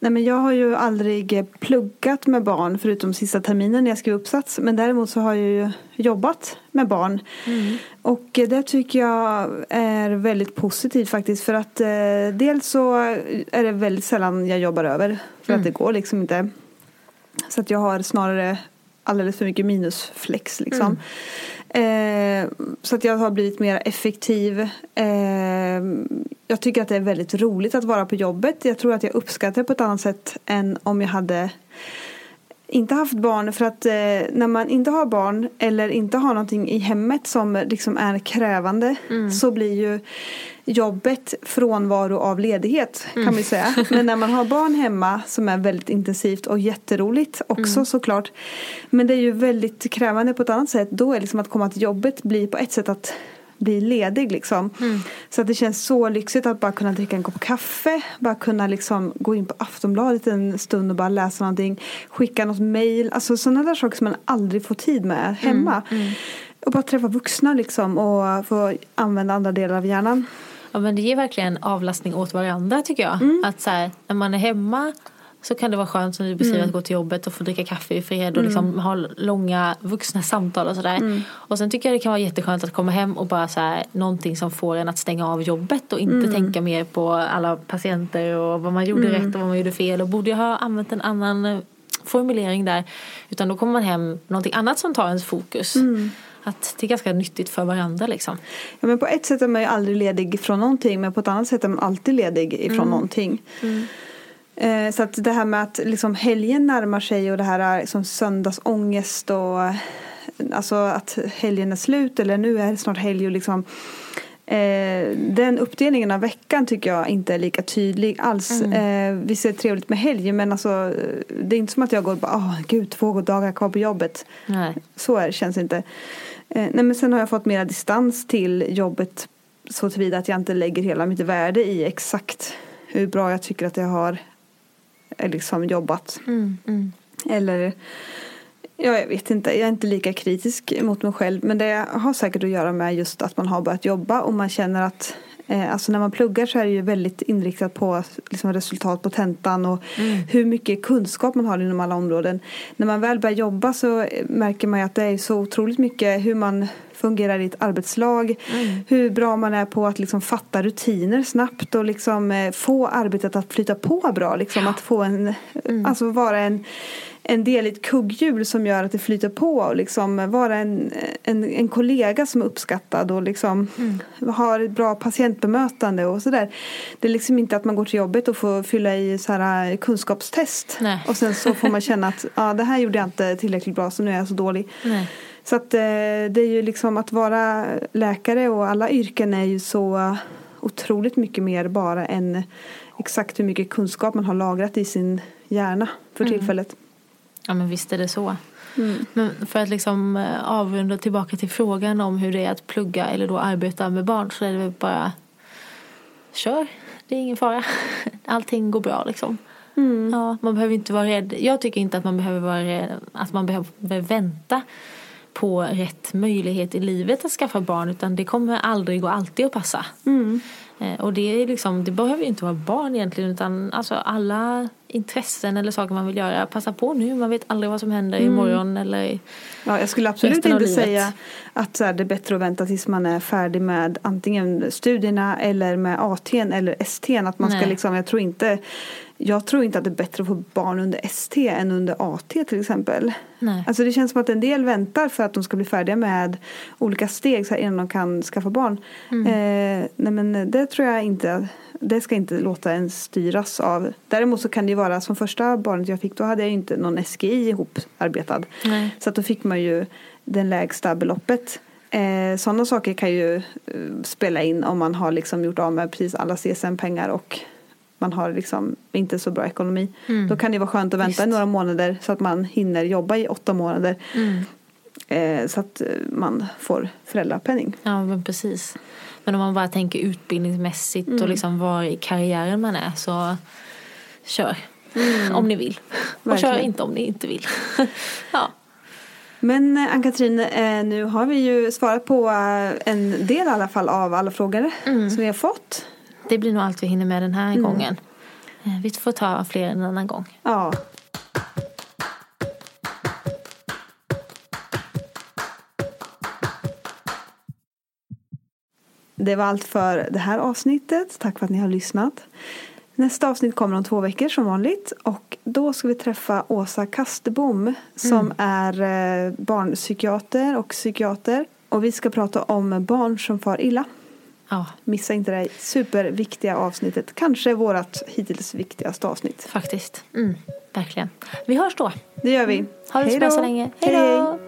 Nej, men jag har ju aldrig pluggat med barn förutom sista terminen när jag skrev uppsats. Men däremot så har jag ju jobbat med barn. Och det tycker jag är väldigt positivt faktiskt. För att eh, dels så är det väldigt sällan jag jobbar över. För att det går liksom inte. Så att jag har snarare alldeles för mycket minusflex liksom. Eh, så att jag har blivit mer effektiv. Eh, jag tycker att det är väldigt roligt att vara på jobbet. Jag tror att jag uppskattar det på ett annat sätt än om jag hade inte haft barn för att eh, när man inte har barn eller inte har någonting i hemmet som liksom är krävande så blir ju jobbet frånvaro av ledighet kan vi säga. Men när man har barn hemma som är väldigt intensivt och jätteroligt också såklart. Men det är ju väldigt krävande på ett annat sätt. Då är liksom att komma till jobbet blir på ett sätt att bli ledig liksom. Så att det känns så lyxigt att bara kunna dricka en kopp kaffe, bara kunna liksom gå in på Aftonbladet en stund och bara läsa någonting, skicka något mail, alltså sådana där saker som man aldrig får tid med hemma. Och bara träffa vuxna liksom och få använda andra delar av hjärnan. Ja, men det ger verkligen avlastning åt varandra tycker jag. Mm. Att så här, när man är hemma så kan det vara skönt som du beskriver Mm. att gå till jobbet och få dricka kaffe i fred och liksom ha långa vuxna samtal och sådär. Mm. Och sen tycker jag det kan vara jätteskönt att komma hem och bara så här, någonting som får en att stänga av jobbet och inte Mm. tänka mer på alla patienter och vad man gjorde rätt och vad man gjorde fel och borde jag ha använt en annan formulering där. Utan då kommer man hem någonting annat som tar ens fokus. Mm. Att det är ganska nyttigt för varandra liksom. Ja, men på ett sätt är man ju aldrig ledig från någonting men på ett annat sätt är man alltid ledig ifrån någonting. Eh, så att det här med att liksom helgen närmar sig och det här är liksom söndagsångest och eh, alltså att helgen är slut eller nu är det snart helg och liksom Eh, den uppdelningen av veckan tycker jag inte är lika tydlig alls. Eh, visst är det trevligt med helg men alltså det är inte som att jag går och bara åh gud två dagar kvar på jobbet. Nej. Så är, känns det inte. Eh, nej, men sen har jag fått mera distans till jobbet så tillvida att jag inte lägger hela mitt värde i exakt hur bra jag tycker att jag har eh, liksom jobbat. Mm, mm. Eller ja, jag vet inte, jag är inte lika kritisk mot mig själv men det har säkert att göra med just att man har börjat jobba och man känner att alltså när man pluggar så är det ju väldigt inriktat på liksom, resultat på tentan och hur mycket kunskap man har inom alla områden. När man väl börjar jobba så eh, märker man ju att det är så otroligt mycket hur man fungerar i ett arbetslag. Hur bra man är på att liksom fatta rutiner snabbt och liksom eh, få arbetet att flyta på bra. Liksom, Att få en, alltså vara en en del i ett kugghjul som gör att det flyter på och liksom vara en, en, en kollega som är uppskattad och liksom har ett bra patientbemötande och sådär. Det är liksom inte att man går till jobbet och får fylla i så här kunskapstest Nej. och sen så får man känna att ja, det här gjorde jag inte tillräckligt bra så nu är jag så dålig. Nej. Så att eh, det är ju liksom att vara läkare och alla yrken är ju så otroligt mycket mer bara än exakt hur mycket kunskap man har lagrat i sin hjärna för tillfället. Ja men visst är det så. Mm. Men för att liksom eh, avrunda tillbaka till frågan om hur det är att plugga eller då arbeta med barn så är det väl bara kör. Det är ingen fara. Allting går bra liksom. Mm. Ja, man behöver inte vara rädd. Jag tycker inte att man behöver vara rädd, att man behöver vänta på rätt möjlighet i livet att skaffa barn utan det kommer aldrig och alltid att passa. Mm. Eh, Och det, är liksom, det behöver ju inte vara barn egentligen utan alltså alla intressen eller saker man vill göra. Passa på nu, man vet aldrig vad som händer imorgon eller Ja, jag skulle absolut inte livet. säga att så här, det är bättre att vänta tills man är färdig med antingen studierna eller med AT'n eller ST'n. Att man ska liksom, jag, tror inte, jag tror inte att det är bättre att få barn under ST än under AT till exempel. Nej. Alltså det känns som att en del väntar för att de ska bli färdiga med olika steg så här, innan de kan skaffa barn. Mm. Eh, nej men det tror jag inte, det ska inte låta en styras av. Däremot så kan det ju vara som första barnet jag fick, då hade jag ju inte någon SGI ihoparbetad. Nej. Så att då fick man ju det lägsta beloppet. Eh, Sådana saker kan ju eh, spela in om man har liksom gjort av med precis alla CSN-pengar och man har liksom inte så bra ekonomi. Då kan det vara skönt att vänta Visst. i några månader så att man hinner jobba i åtta månader. Mm. Eh, så att eh, man får föräldrapenning. Ja men precis. Men om man bara tänker utbildningsmässigt och liksom var i karriären man är så kör. Om ni vill. Och kör Verkligen. inte om ni inte vill. ja. Men eh, Ann-Katrin, eh, nu har vi ju svarat på en del i alla fall av alla frågor som vi har fått. Det blir nog allt vi hinner med den här gången. Eh, Vi får ta fler en annan gång. Ja. Det var allt för det här avsnittet. Tack för att ni har lyssnat. Nästa avsnitt kommer om två veckor som vanligt. Och då ska vi träffa Åsa Kastebom som är eh, barnpsykiater och psykiater. Och vi ska prata om barn som far illa. Ja, Missa inte det här superviktiga avsnittet. Kanske vårt hittills viktigaste avsnitt. faktiskt. Mm, verkligen. Vi hörs då. Det gör vi. Ha det så Hej bra då. så länge. Hej. då!